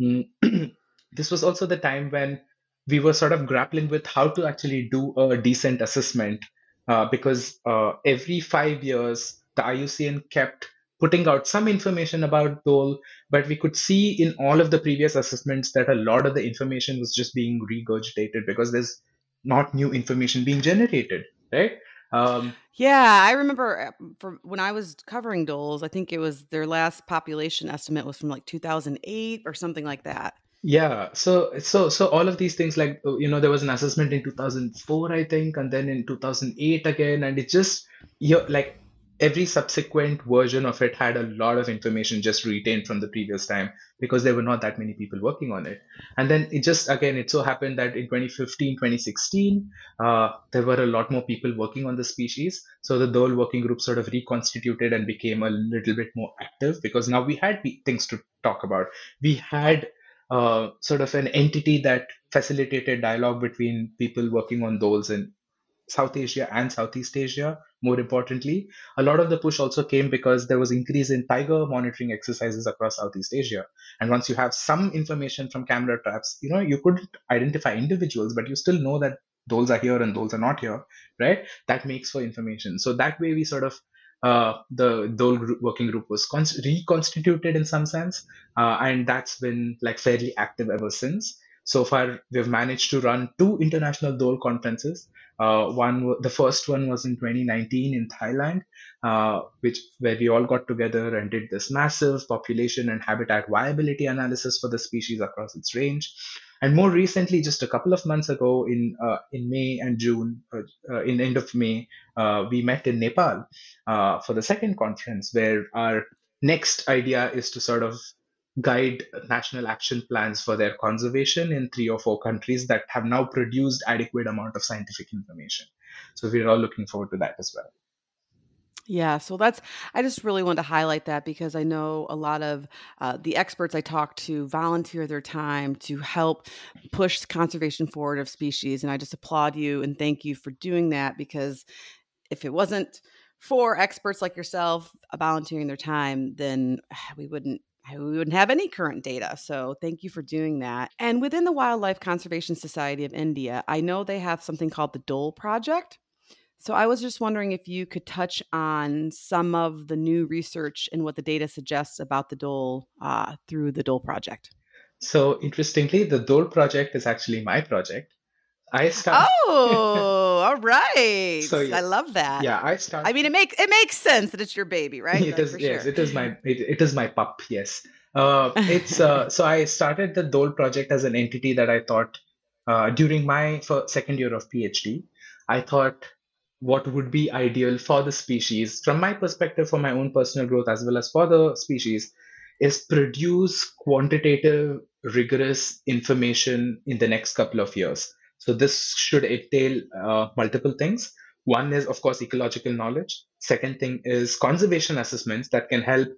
Mm. this was also the time when we were sort of grappling with how to actually do a decent assessment, uh, because uh, every five years the IUCN kept putting out some information about dhole but we could see in all of the previous assessments that a lot of the information was just being regurgitated because there's not new information being generated, right? Um, yeah, I remember uh, from when I was covering dholes, I think it was their last population estimate was from like 2008 or something like that. Yeah, so so so all of these things like uh, you know there was an assessment in 2004 I think and then in 2008 again and it just you like every subsequent version of it had a lot of information just retained from the previous time because there were not that many people working on it. And then it just again it so happened that in 2015 2016 uh, there were a lot more people working on the species. So the dhole working group sort of reconstituted and became a little bit more active because now we had things to talk about. We had uh, sort of an entity that facilitated dialogue between people working on dholes in South Asia and Southeast Asia. More importantly, a lot of the push also came because there was increase in tiger monitoring exercises across Southeast Asia. And once you have some information from camera traps, you know you couldn't identify individuals, but you still know that those are here and those are not here, right? That makes for information. So that way we sort of uh, the Dhole group, working group was reconstituted in some sense, uh, and that's been like fairly active ever since. So far, we've managed to run two international Dhole conferences. Uh, one, the first one was in 2019 in Thailand, uh, which where we all got together and did this massive population and habitat viability analysis for the species across its range. And more recently, just a couple of months ago, in uh, in May and June, uh, uh, in end of May, uh, we met in Nepal for the second conference, where our next idea is to sort of guide national action plans for their conservation in three or four countries that have now produced adequate amount of scientific information. So we're all looking forward to that as well. Yeah, so that's, I just really want to highlight that because I know a lot of uh, the experts I talk to volunteer their time to help push conservation forward of species. And I just applaud you and thank you for doing that because if it wasn't for experts like yourself volunteering their time, then we wouldn't we wouldn't have any current data. So thank you for doing that. And within the Wildlife Conservation Society of India, I know they have something called the Dhole Project. So I was just wondering if you could touch on some of the new research and what the data suggests about the Dhole uh, through the Dhole project. So interestingly, the Dhole project is actually my project. I started. Oh, all right. So, I love that. Yeah, I started. I mean, it makes it makes sense that it's your baby, right? It it is. Yes, sure. it is my it, it is my pup. Yes. Uh, it's uh, so I started the Dhole project as an entity that I thought uh, during my second year of PhD. I thought what would be ideal for the species from my perspective for my own personal growth as well as for the species is produce quantitative rigorous information in the next couple of years so this should entail uh, multiple things. One is of course ecological knowledge. Second thing is conservation assessments that can help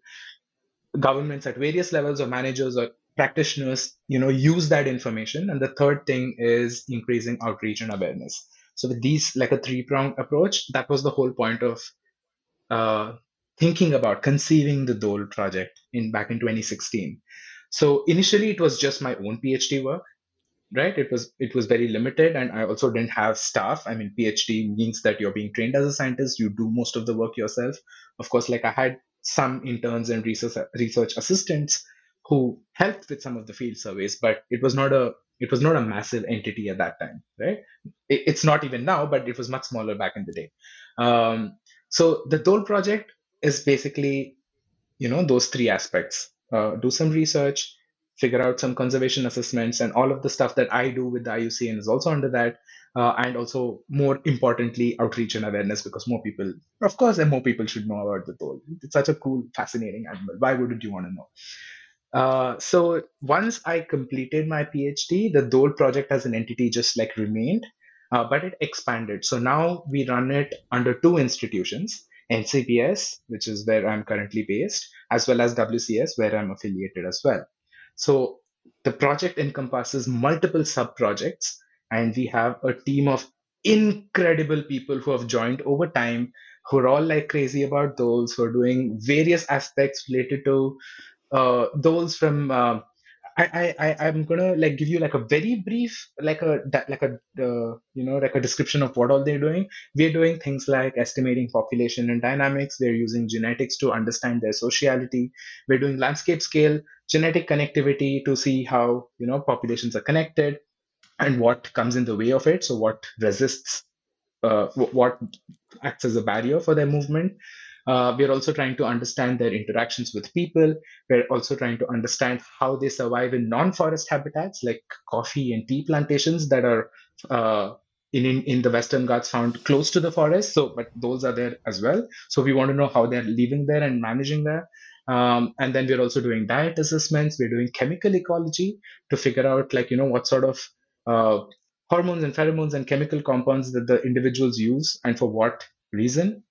governments at various levels or managers or practitioners you know use that information. And the third thing is increasing outreach and awareness. So with these like a three pronged approach, that was the whole point of uh, thinking about conceiving the Dhole project in back in 2016. So initially it was just my own PhD work, right? It was it was very limited, and I also didn't have staff. I mean, PhD means that you're being trained as a scientist. You do most of the work yourself. Of course, like I had some interns and research research assistants who helped with some of the field surveys, but it was not a it was not a massive entity at that time, right? It, it's not even now, but it was much smaller back in the day. Um, so the Dhole project is basically, you know, those three aspects: uh, do some research, figure out some conservation assessments, and all of the stuff that I do with the IUCN is also under that. Uh, and also, more importantly, outreach and awareness because more people, of course, and more people should know about the Dhole. It's such a cool, fascinating animal. Why wouldn't you want to know? Uh, so once I completed my PhD, the Dhole project as an entity just like remained, uh, but it expanded. So now we run it under two institutions, NCBS, which is where I'm currently based, as well as WCS, where I'm affiliated as well. So the project encompasses multiple sub projects, and we have a team of incredible people who have joined over time who are all like crazy about dholes who are doing various aspects related to uh, those from uh, I, I I'm gonna like give you like a very brief like a like a uh, you know like a description of what all they're doing. We're doing things like estimating population and dynamics. We're using genetics to understand their sociality. We're doing landscape scale genetic connectivity to see how you know populations are connected and what comes in the way of it. So what resists, uh, what acts as a barrier for their movement. Uh, we're also trying to understand their interactions with people. We're also trying to understand how they survive in non-forest habitats like coffee and tea plantations that are uh, in, in, in the Western Ghats found close to the forest. So, but those are there as well. So we want to know how they're living there and managing there. Um, and then we're also doing diet assessments. We're doing chemical ecology to figure out like, you know, what sort of uh, hormones and pheromones and chemical compounds that the individuals use and for what reason.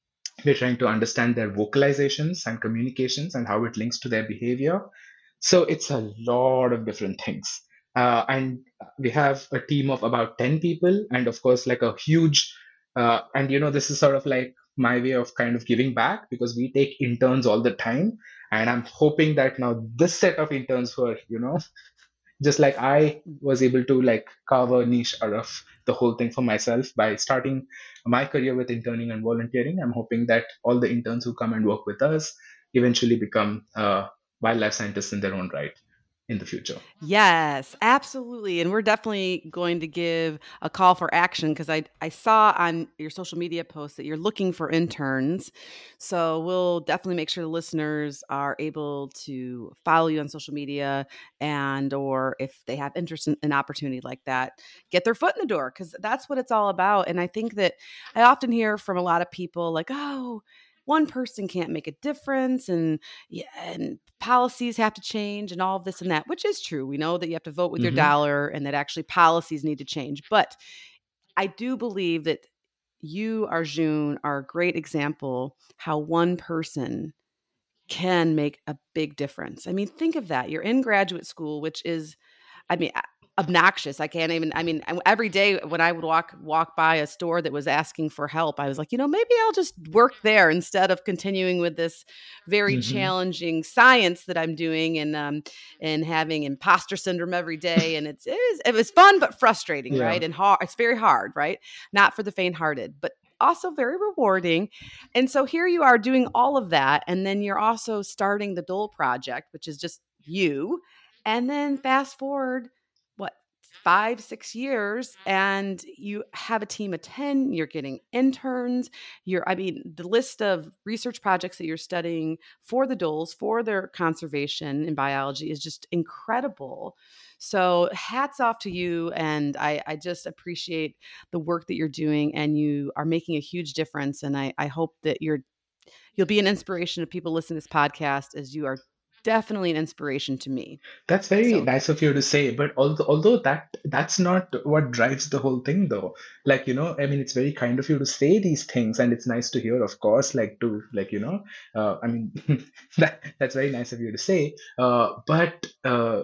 We're trying to understand their vocalizations and communications and how it links to their behavior. So it's a lot of different things. Uh, and we have a team of about 10 people, and of course, like a huge uh, and you know this is sort of like my way of kind of giving back because we take interns all the time. And i'm hoping that now this set of interns who are you know just like i was able to like carve a niche out of the whole thing for myself by starting my career with interning and volunteering. I'm hoping that all the interns who come and work with us eventually become uh, wildlife scientists in their own right in the future. Yes, absolutely. And we're definitely going to give a call for action because I, I saw on your social media post that you're looking for interns. So we'll definitely make sure the listeners are able to follow you on social media and or if they have interest in an opportunity like that, get their foot in the door because that's what it's all about. And I think that I often hear from a lot of people like, oh, one person can't make a difference and yeah, and policies have to change and all of this and that, which is true. We know that you have to vote with mm-hmm. your dollar and that actually policies need to change. But I do believe that you, Arjun, are a great example how one person can make a big difference. I mean, think of that. You're in graduate school, which is, I mean, obnoxious. I can't even. I mean, every day when I would walk walk by a store that was asking for help, I was like, you know, maybe I'll just work there instead of continuing with this very mm-hmm. challenging science that I'm doing and um and having imposter syndrome every day. And it's it, is, it was fun but frustrating, yeah. right? And hard. It's very hard, right? Not for the faint-hearted, but also very rewarding. And so here you are doing all of that, and then you're also starting the Dhole project, which is just you. And then fast forward five, six years and you have a team of 10, you're getting interns, you're, I mean, the list of research projects that you're studying for the dholes, for their conservation in biology is just incredible. So hats off to you. And I, I just appreciate the work that you're doing and you are making a huge difference. And I, I hope that you're you'll be an inspiration to people listening to this podcast as you are definitely an inspiration to me. That's very so. nice of you to say, but although although that that's not what drives the whole thing though. Like, you know, I mean it's very kind of you to say these things and it's nice to hear, of course, like to like, you know, uh, I mean that that's very nice of you to say. Uh, but uh,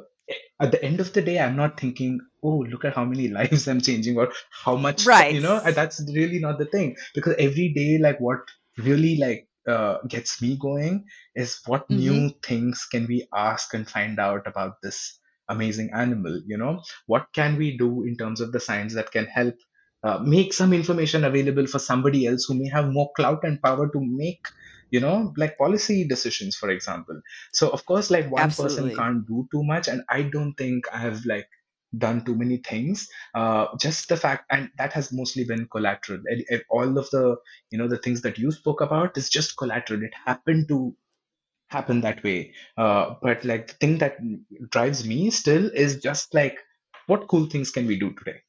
at the end of the day, I'm not thinking, oh, look at how many lives I'm changing or how much, right. you know, that's really not the thing. Because every day, like what really like uh, gets me going is what mm-hmm. new things can we ask and find out about this amazing animal you know what can we do in terms of the science that can help uh, make some information available for somebody else who may have more clout and power to make you know like policy decisions for example so of course like one Absolutely. person can't do too much and i don't think i have like done too many things. Uh, just the fact and that has mostly been collateral. All of the you know the things that you spoke about is just collateral. It happened to happen that way. Uh, but like the thing that drives me still is just like what cool things can we do today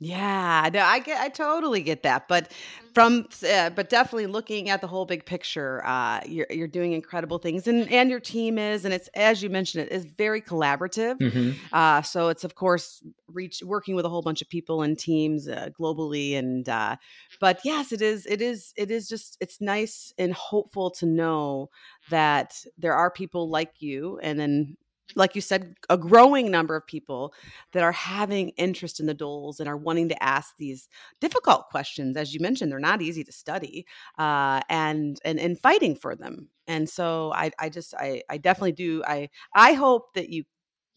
yeah, no, I get, I totally get that. But from, uh, but definitely looking at the whole big picture, uh, you're you're doing incredible things, and and your team is, and it's as you mentioned, it is very collaborative. Mm-hmm. Uh, so it's of course reach working with a whole bunch of people and teams uh, globally, and uh, but yes, it is, it is, it is just it's nice and hopeful to know that there are people like you, and then like you said, a growing number of people that are having interest in the dholes and are wanting to ask these difficult questions. As you mentioned, they're not easy to study, uh, and and and fighting for them. And so I, I just I, I definitely do I I hope that you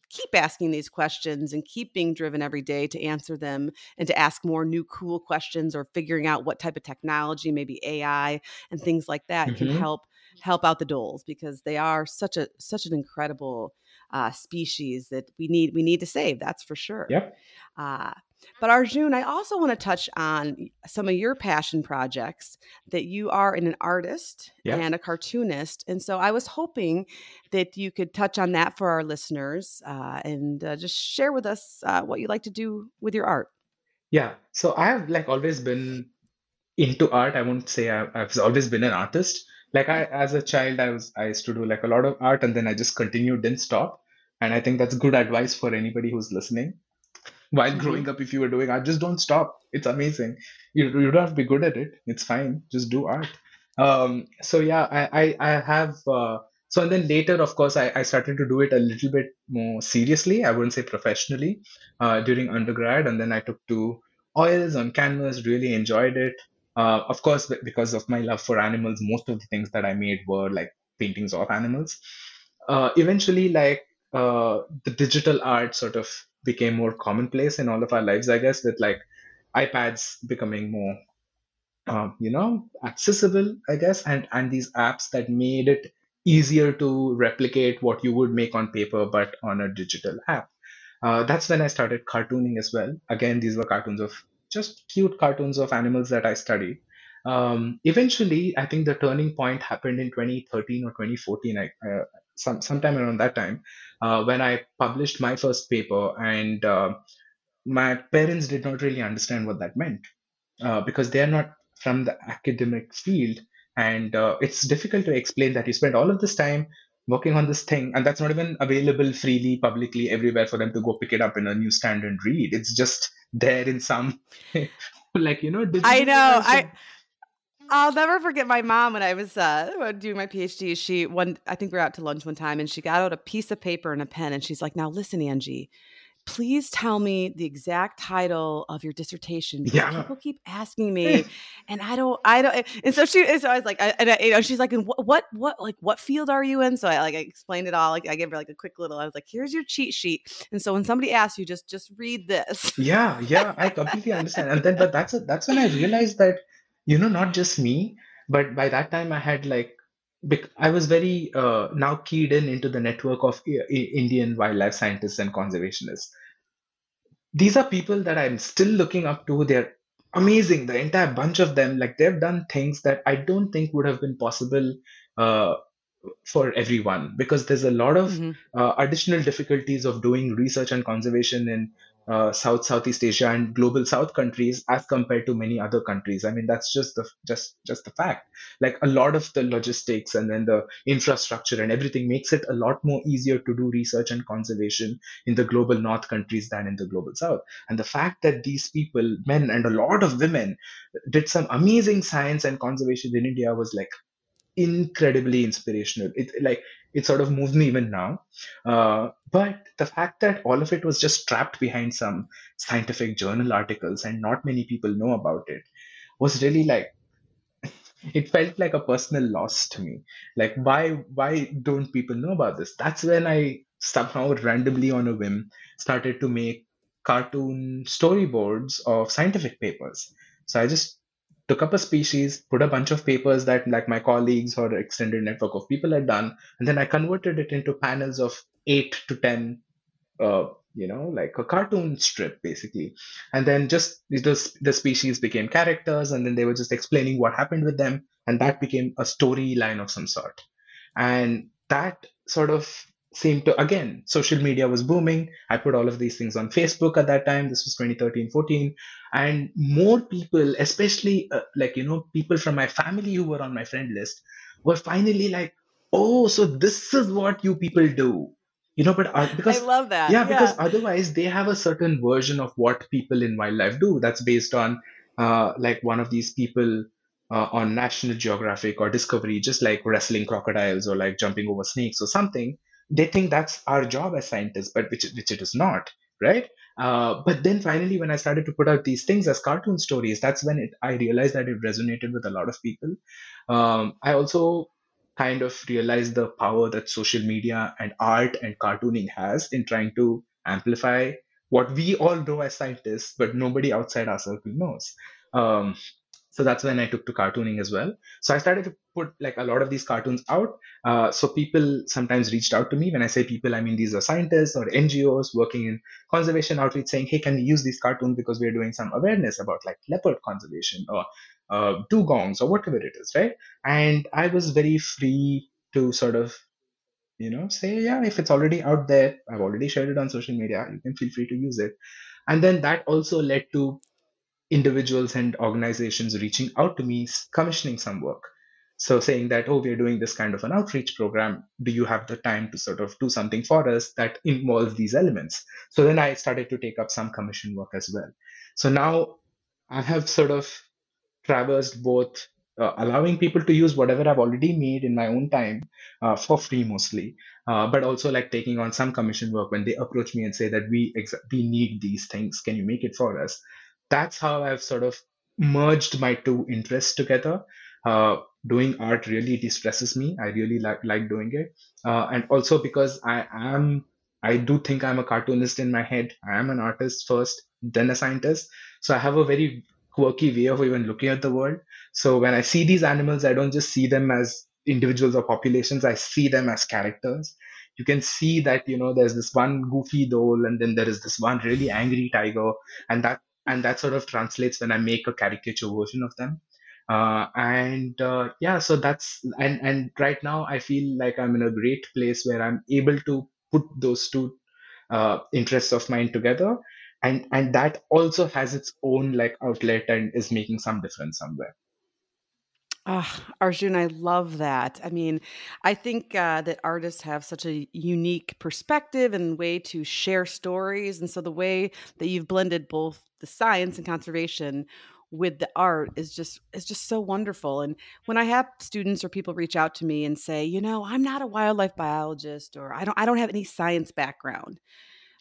keep asking these questions and keep being driven every day to answer them and to ask more new cool questions or figuring out what type of technology maybe ai and things like that mm-hmm. can help help out the dholes because they are such a such an incredible uh, species that we need we need to save. That's for sure. Yep. Uh, but Arjun, I also want to touch on some of your passion projects that you are an artist yep. and a cartoonist. And so I was hoping that you could touch on that for our listeners uh, and uh, just share with us uh, what you like to do with your art. Yeah. So I have like always been into art. I won't say I, I've always been an artist like i as a child i was i used to do like a lot of art and then i just continued didn't stop. And i think that's good advice for anybody who's listening. While mm-hmm. growing up if you were doing art just don't stop. It's amazing. You, you don't have to be good at it. It's fine. Just do art. Um so yeah i i, I have uh, so and then later of course I, I started to do it a little bit more seriously. I wouldn't say professionally uh, during undergrad. And then i took to oils on canvas, really enjoyed it. Uh, of course, because of my love for animals, most of the things that I made were like paintings of animals. Uh, eventually, like uh, the digital art sort of became more commonplace in all of our lives, I guess, with like iPads becoming more, uh, you know, accessible, I guess, and and these apps that made it easier to replicate what you would make on paper, but on a digital app. Uh, that's when I started cartooning as well. Again, these were cartoons of just cute cartoons of animals that I studied. Um, eventually, I think the turning point happened in 2013 or 2014, I, uh, some sometime around that time, uh, when I published my first paper, and uh, my parents did not really understand what that meant uh, because they are not from the academic field, and uh, it's difficult to explain that you spend all of this time working on this thing and that's not even available freely publicly everywhere for them to go pick it up in a newsstand and read it's just there in some like you know i know i I'll never forget my mom when I was uh, doing my PhD. She one, I think we were out to lunch one time, and she got out a piece of paper and a pen, and she's like, "Now listen, Angie, please tell me the exact title of your dissertation because yeah. people keep asking me and i don't i don't and so she so i was like I, and I, you know she's like what, what what like what field are you in? So i like I explained it all like i gave her like a quick little i was like here's your cheat sheet. And so when somebody asks you just just read this. Yeah yeah i completely understand and then but that's a, that's when i realized that you know not just me but by that time i had like I was very uh, now keyed in into the network of Indian wildlife scientists and conservationists. These are people that I'm still looking up to. They're amazing. The entire bunch of them, like they've done things that I don't think would have been possible uh, for everyone because there's a lot of mm-hmm. uh, additional difficulties of doing research and conservation in uh, South Southeast Asia and global South countries as compared to many other countries. I mean, that's just the just just the fact. Like a lot of the logistics and then the infrastructure and everything makes it a lot more easier to do research and conservation in the global North countries than in the global South. And the fact that these people, men and a lot of women, did some amazing science and conservation in India was like incredibly inspirational. It like it sort of moves me even now. Uh, but the fact that all of it was just trapped behind some scientific journal articles and not many people know about it was really like it felt like a personal loss to me. Like why why don't people know about this? That's when I somehow randomly on a whim started to make cartoon storyboards of scientific papers. So I just took up a species, put a bunch of papers that like my colleagues or extended network of people had done, and then I converted it into panels of eight to ten, uh, you know, like a cartoon strip basically. And then just the, the species became characters, and then they were just explaining what happened with them, and that became a storyline of some sort. And that sort of seemed to again social media was booming. I put all of these things on facebook at that time. This was 2013 14 and more people especially uh, like you know people from my family who were on my friend list were finally like oh so this is what you people do. You know but uh, because i love that. Yeah, yeah. because otherwise they have a certain version of what people in wildlife do that's based on uh, like one of these people uh, on National Geographic or Discovery, just like wrestling crocodiles or like jumping over snakes or something they think that's our job as scientists, but which which it is not, right? Uh, but then finally, when I started to put out these things as cartoon stories, that's when it, I realized that it resonated with a lot of people. Um, I also kind of realized the power that social media and art and cartooning has in trying to amplify what we all know as scientists, but nobody outside our circle knows. Um, so that's when I took to cartooning as well. So I started to put like a lot of these cartoons out. Uh, so people sometimes reached out to me. When I say people, I mean these are scientists or NGOs working in conservation outreach saying, hey, can we use these cartoons because we're doing some awareness about like leopard conservation or uh, dugongs or whatever it is, right? And I was very free to sort of you know say yeah if it's already out there i've already shared it on social media you can feel free to use it and then that also led to individuals and organizations reaching out to me commissioning some work so saying that oh we're doing this kind of an outreach program do you have the time to sort of do something for us that involves these elements so then i started to take up some commission work as well so now i have sort of traversed both uh, allowing people to use whatever I've already made in my own time uh, for free mostly, uh, but also like taking on some commission work when they approach me and say that we ex- we need these things. Can you make it for us? That's how I've sort of merged my two interests together. Uh, doing art really de-stresses me. I really like like doing it, uh, and also because I am, I do think I'm a cartoonist in my head. I am an artist first, then a scientist. So I have a very quirky way of even looking at the world. So when I see these animals, I don't just see them as individuals or populations. I see them as characters. You can see that you know there's this one goofy dhole, and then there is this one really angry tiger, and that and that sort of translates when I make a caricature version of them. Uh, and uh, yeah, so that's and and right now I feel like I'm in a great place where I'm able to put those two uh, interests of mine together, and and that also has its own like outlet and is making some difference somewhere. Oh, Arjun, I love that. I mean, I think uh, that artists have such a unique perspective and way to share stories. And so the way that you've blended both the science and conservation with the art is just is just so wonderful and when i have students or people reach out to me and say you know i'm not a wildlife biologist or i don't i don't have any science background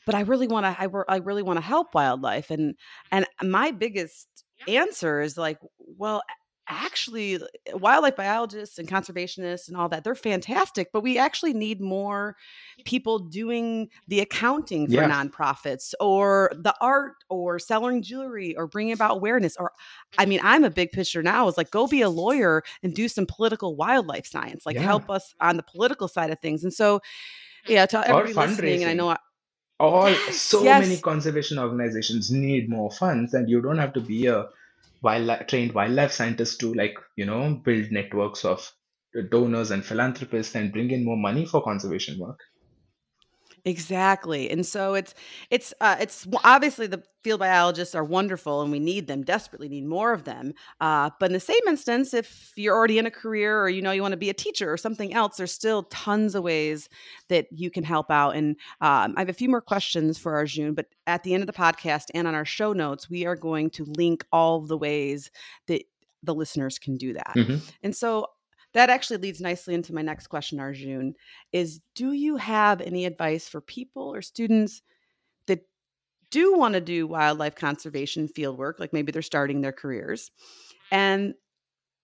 but i really want to I, I really want to help wildlife and and my biggest answer is like well actually eh, wildlife biologists and conservationists and all that they're fantastic but we actually need more people doing the accounting for yeah. nonprofits or the art or selling jewelry or bringing about awareness or i mean i'm a big picture now is like go be a lawyer and do some political wildlife science like yeah. help us on the political side of things and so hmm. yeah to everybody listening and i know I, all so yes. many conservation organizations need more funds and you don't have to be a wildlife trained wildlife scientists to like you know build networks of donors and philanthropists and bring in more money for conservation work Exactly. And so it's it's uh, it's obviously the field biologists are wonderful and we need them desperately need more of them. Uh, but in the same instance, if you're already in a career or you know you want to be a teacher or something else, there's still tons of ways that you can help out. And um, I have a few more questions for Arjun, but at the end of the podcast and on our show notes, we are going to link all the ways that the listeners can do that. Mm-hmm. And so that actually leads nicely into my next question, Arjun, is do you have any advice for people or students that do want to do wildlife conservation field work, like maybe they're starting their careers? And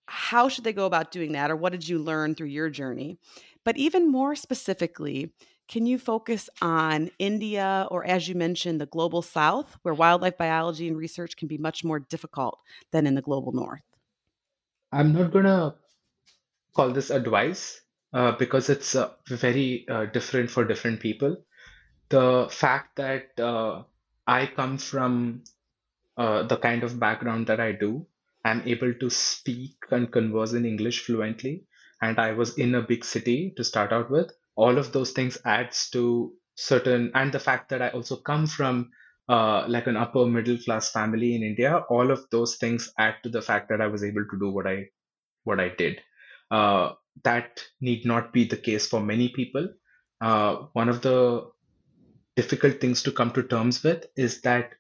how should they go about doing that? Or what did you learn through your journey? But even more specifically, can you focus on India or, as you mentioned, the global south, where wildlife biology and research can be much more difficult than in the global north? I'm not going to call this advice uh, because it's uh, very uh, different for different people. The fact that uh, I come from uh, the kind of background that I do, I'm able to speak and converse in English fluently, and I was in a big city to start out with. All of those things adds to certain, and the fact that I also come from uh, like an upper middle class family in India, all of those things add to the fact that I was able to do what I what I did. Uh, that need not be the case for many people. Uh, one of the difficult things to come to terms with is that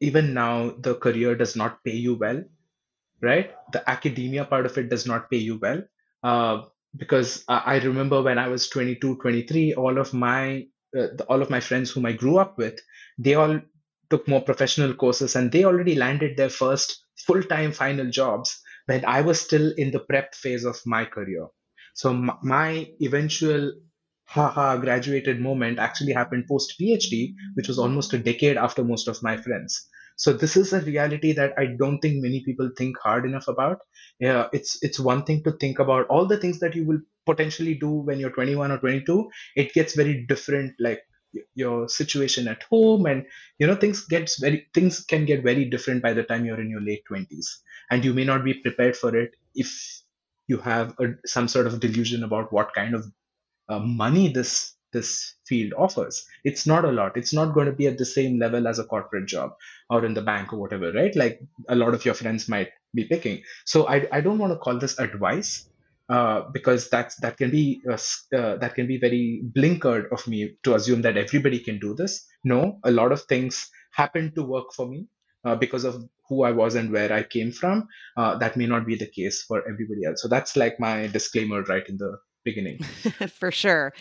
even now the career does not pay you well, right? The academia part of it does not pay you well. Uh, because I remember when I was 22, 23, all of my uh, all of my friends whom I grew up with, they all took more professional courses and they already landed their first full-time final jobs when I was still in the prep phase of my career. So my eventual haha graduated moment actually happened post PhD, which was almost a decade after most of my friends. So this is a reality that I don't think many people think hard enough about. Yeah, it's it's one thing to think about all the things that you will potentially do when you're 21 or 22. It gets very different, like your situation at home, and you know things gets very things can get very different by the time you're in your late 20s and you may not be prepared for it if you have a, some sort of delusion about what kind of uh, money this this field offers. It's not a lot. It's not going to be at the same level as a corporate job or in the bank or whatever right? Like a lot of your friends might be picking. So i, I don't want to call this advice uh, because that's that can be uh, uh, that can be very blinkered of me to assume that everybody can do this no a lot of things happened to work for me uh, because of who I was and where I came from, uh, that may not be the case for everybody else. So that's like my disclaimer right in the beginning. for sure.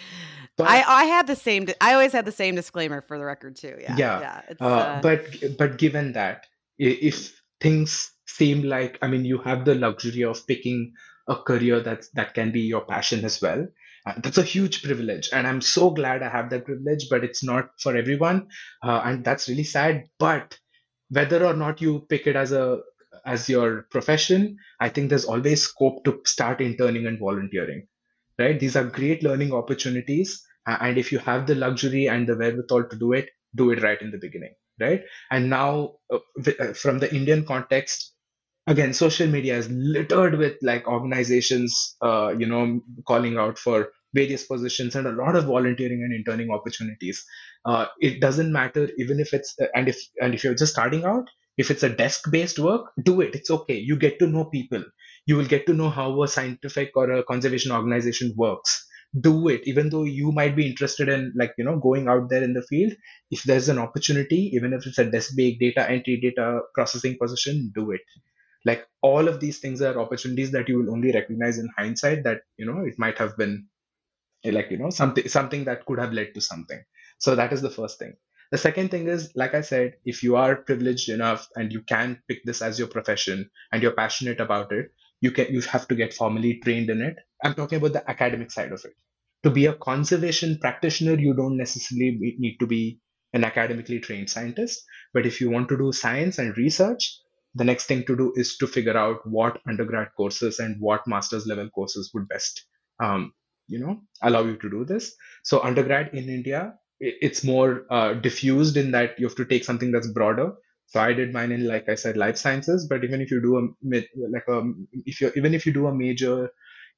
But, I, I had the same. I always had the same disclaimer for the record too. Yeah. Yeah. yeah uh, uh, but but given that, if things seem like i mean you have the luxury of picking a career that's that can be your passion as well. Uh, that's a huge privilege and i'm so glad i have that privilege but it's not for everyone uh, and that's really sad. But whether or not you pick it as a as your profession i think there's always scope to start interning and volunteering right? These are great learning opportunities and if you have the luxury and the wherewithal to do it do it right in the beginning right? And now uh, uh, from the indian context again social media is littered with like organizations uh, you know calling out for various positions and a lot of volunteering and interning opportunities. Uh, it doesn't matter even if it's and if and if you're just starting out if it's a desk based work do it. It's okay. You get to know people. You will get to know how a scientific or a conservation organization works. Do it. Even though you might be interested in like you know going out there in the field if there's an opportunity even if it's a desk based data entry data processing position do it like all of these things are opportunities that you will only recognize in hindsight that you know it might have been like you know something something that could have led to something. So that is the first thing. The second thing is like i said if you are privileged enough and you can pick this as your profession and you're passionate about it you can you have to get formally trained in it. I'm talking about the academic side of it. To be a conservation practitioner you don't necessarily need to be an academically trained scientist. But if you want to do science and research the next thing to do is to figure out what undergrad courses and what master's level courses would best um, you know allow you to do this. So undergrad in india it's more uh, diffused in that you have to take something that's broader. So i did mine in like i said life sciences but even if you do a like a if you even if you do a major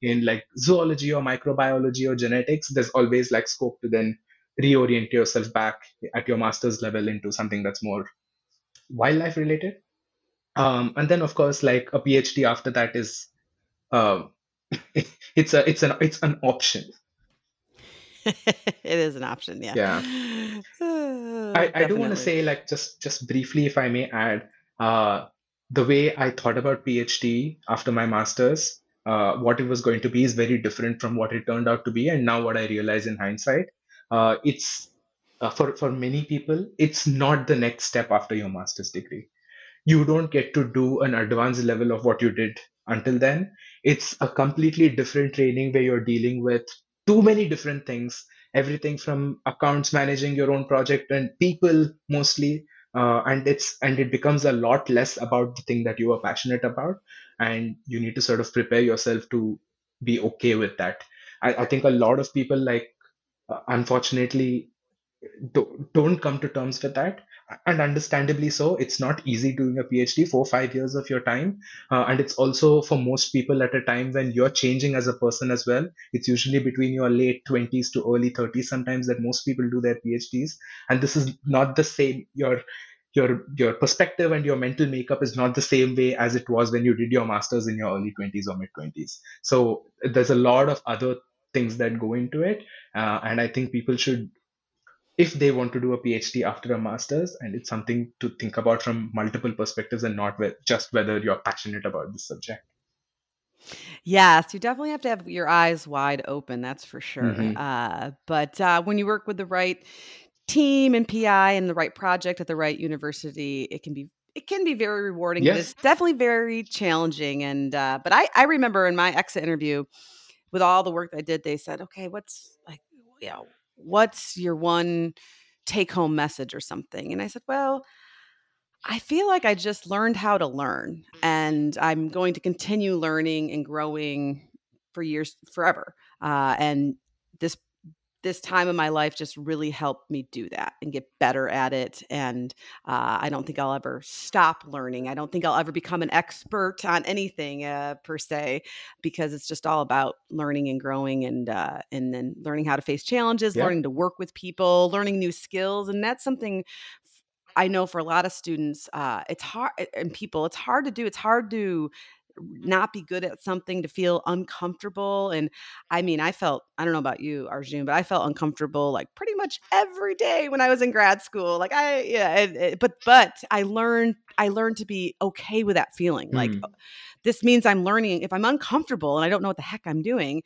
in like zoology or microbiology or genetics there's always like scope to then reorient yourself back at your master's level into something that's more wildlife related um, and then of course like a phd after that is uh, it's a it's an it's an option. It is an option yeah. Yeah. I, I do want to say like just just briefly if i may add uh, the way i thought about phd after my masters uh, what it was going to be is very different from what it turned out to be and now what i realize in hindsight. Uh, it's uh, for for many people it's not the next step after your master's degree you don't get to do an advanced level of what you did until then. It's a completely different training where you're dealing with too many different things everything from accounts managing your own project and people mostly uh, and it's and it becomes a lot less about the thing that you are passionate about and you need to sort of prepare yourself to be okay with that. I, I think a lot of people like uh, unfortunately do, don't come to terms with that and understandably so it's not easy doing a phd for five years of your time. Uh, and it's also for most people at a time when you're changing as a person as well it's usually between your late 20s to early 30s sometimes that most people do their phds and this is not the same your your your perspective and your mental makeup is not the same way as it was when you did your masters in your early 20s or mid 20s so there's a lot of other things that go into it. Uh, and i think people should if they want to do a PhD after a master's, and it's something to think about from multiple perspectives and not just whether you're passionate about the subject. Yes, you definitely have to have your eyes wide open. That's for sure. Mm-hmm. Uh, but uh, when you work with the right team and PI and the right project at the right university, it can be it can be very rewarding. Yes. But it's definitely very challenging. And uh, but I I remember in my exit interview, with all the work I did, they said, okay, what's like you know what's your one take home message or something? And I said, well, I feel like I just learned how to learn and I'm going to continue learning and growing for years forever. Uh, and this time of my life just really helped me do that and get better at it. And uh, I don't think I'll ever stop learning. I don't think I'll ever become an expert on anything uh, per se, because it's just all about learning and growing and uh, and then learning how to face challenges, yeah. learning to work with people, learning new skills, and that's something. I know for a lot of students, uh, it's hard, and people, it's hard to do. It's hard to not be good at something to feel uncomfortable and i mean i felt i don't know about you arjun but i felt uncomfortable like pretty much every day when i was in grad school like i yeah it, it, but but i learned i learned to be okay with that feeling like mm. this means i'm learning if i'm uncomfortable and i don't know what the heck i'm doing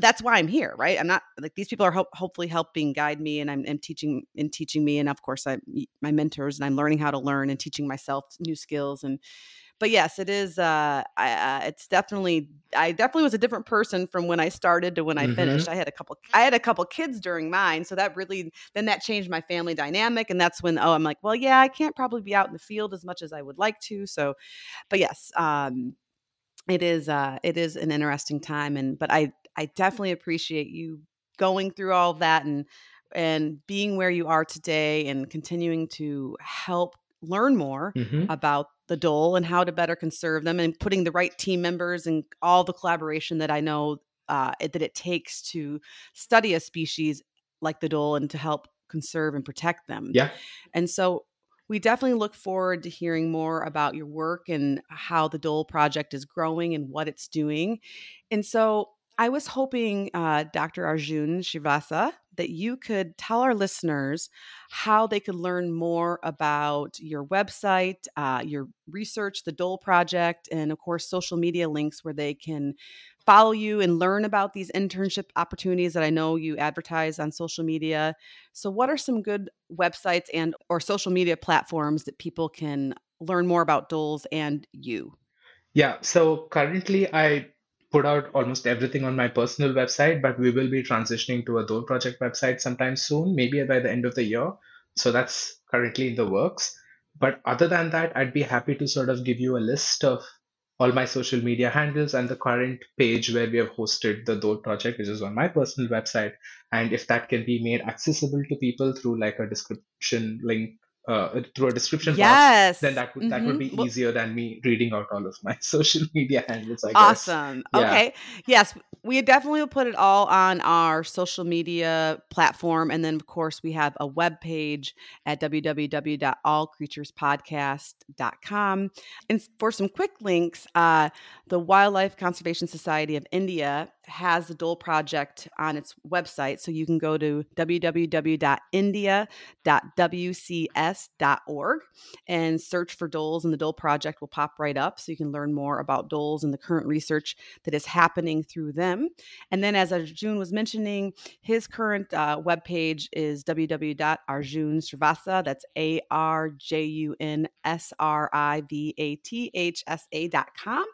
that's why I'm here, right? I'm not like these people are ho- hopefully helping guide me, and I'm, I'm teaching and teaching me, and of course, I my mentors, and I'm learning how to learn and teaching myself new skills. And but yes, it is. Uh, I, uh, it's definitely. I definitely was a different person from when I started to when I Mm-hmm. finished. I had a couple. I had a couple kids during mine, so that really then that changed my family dynamic, and that's when oh, I'm like, well, yeah, I can't probably be out in the field as much as I would like to. So, but yes, um, it is. Uh, it is an interesting time, and but I I definitely appreciate you going through all that and and being where you are today and continuing to help learn more Mhm. about the dhole and how to better conserve them and putting the right team members and all the collaboration that I know uh, it- that it takes to study a species like the dhole and to help conserve and protect them. Yeah. And so we definitely look forward to hearing more about your work and how the Dhole Project is growing and what it's doing. And so I was hoping, uh, Dr. Arjun Srivathsa, that you could tell our listeners how they could learn more about your website, uh, your research, the Dhole Project, and of course, social media links where they can follow you and learn about these internship opportunities that I know you advertise on social media. So what are some good websites and or social media platforms that people can learn more about Dholes and you? Yeah, so currently I put out almost everything on my personal website, but we will be transitioning to a Dhole Project website sometime soon, maybe by the end of the year. So that's currently in the works. But other than that, I'd be happy to sort of give you a list of all my social media handles and the current page where we have hosted the Dhole Project, which is on my personal website. And if that can be made accessible to people through like a description link, uh, through a description box, Yes. then that would that would be easier than me reading out all of my social media handles. I guess. Awesome. Yeah. Okay. Yes, we definitely will put it all on our social media platform. And then, of course, we have a web page at www.allcreaturespodcast.com. And for some quick links, uh, the Wildlife Conservation Society of India has the Dhole Project on its website. So you can go to www.india.wcs.org and search for Dholes, and the Dhole Project will pop right up. So you can learn more about Dholes and the current research that is happening through them. And then, as Arjun was mentioning, his current uh, webpage is www.arjunsrivathsa. That's A R J U N S R I V A T H S A dot com.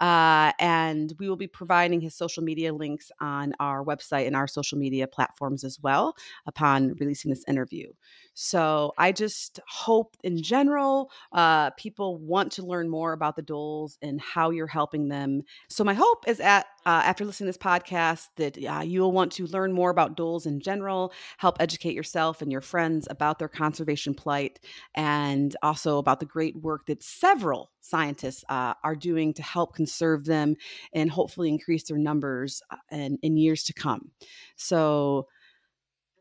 Uh, and we will be providing his social media links on our website and our social media platforms as well upon releasing this interview. So I just hope in general uh, people want to learn more about the dholes and how you're helping them. So my hope is that uh, after listening to this podcast that uh, you will want to learn more about dholes in general, help educate yourself and your friends about their conservation plight, and also about the great work that several scientists uh, are doing to help conserve them and hopefully increase their numbers uh, in, in years to come. So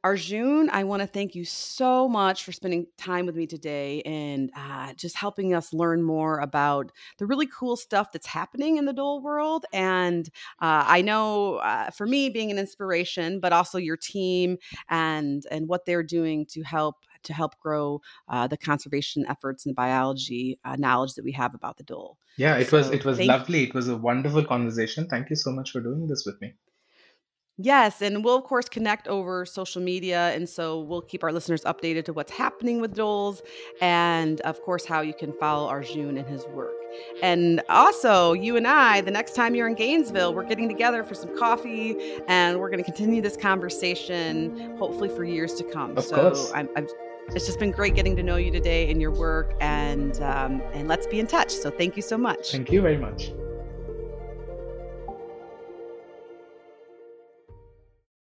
Arjun, I want to thank you so much for spending time with me today and uh, just helping us learn more about the really cool stuff that's happening in the Dhole world. And uh, I know uh, for me, being an inspiration, but also your team and and what they're doing to help to help grow uh, the conservation efforts and the biology uh, knowledge that we have about the Dhole. Yeah, it was it was lovely. It was a wonderful conversation. Thank you so much for doing this with me. Yes, and we'll of course connect over social media, and so we'll keep our listeners updated to what's happening with Dholes, and of course how you can follow Arjun and his work. And also, you and I, the next time you're in Gainesville, we're getting together for some coffee, and we're going to continue this conversation, hopefully for years to come. Of so course. I'm, I'm, it's just been great getting to know you today and your work, and um, and let's be in touch. So thank you so much. Thank you very much.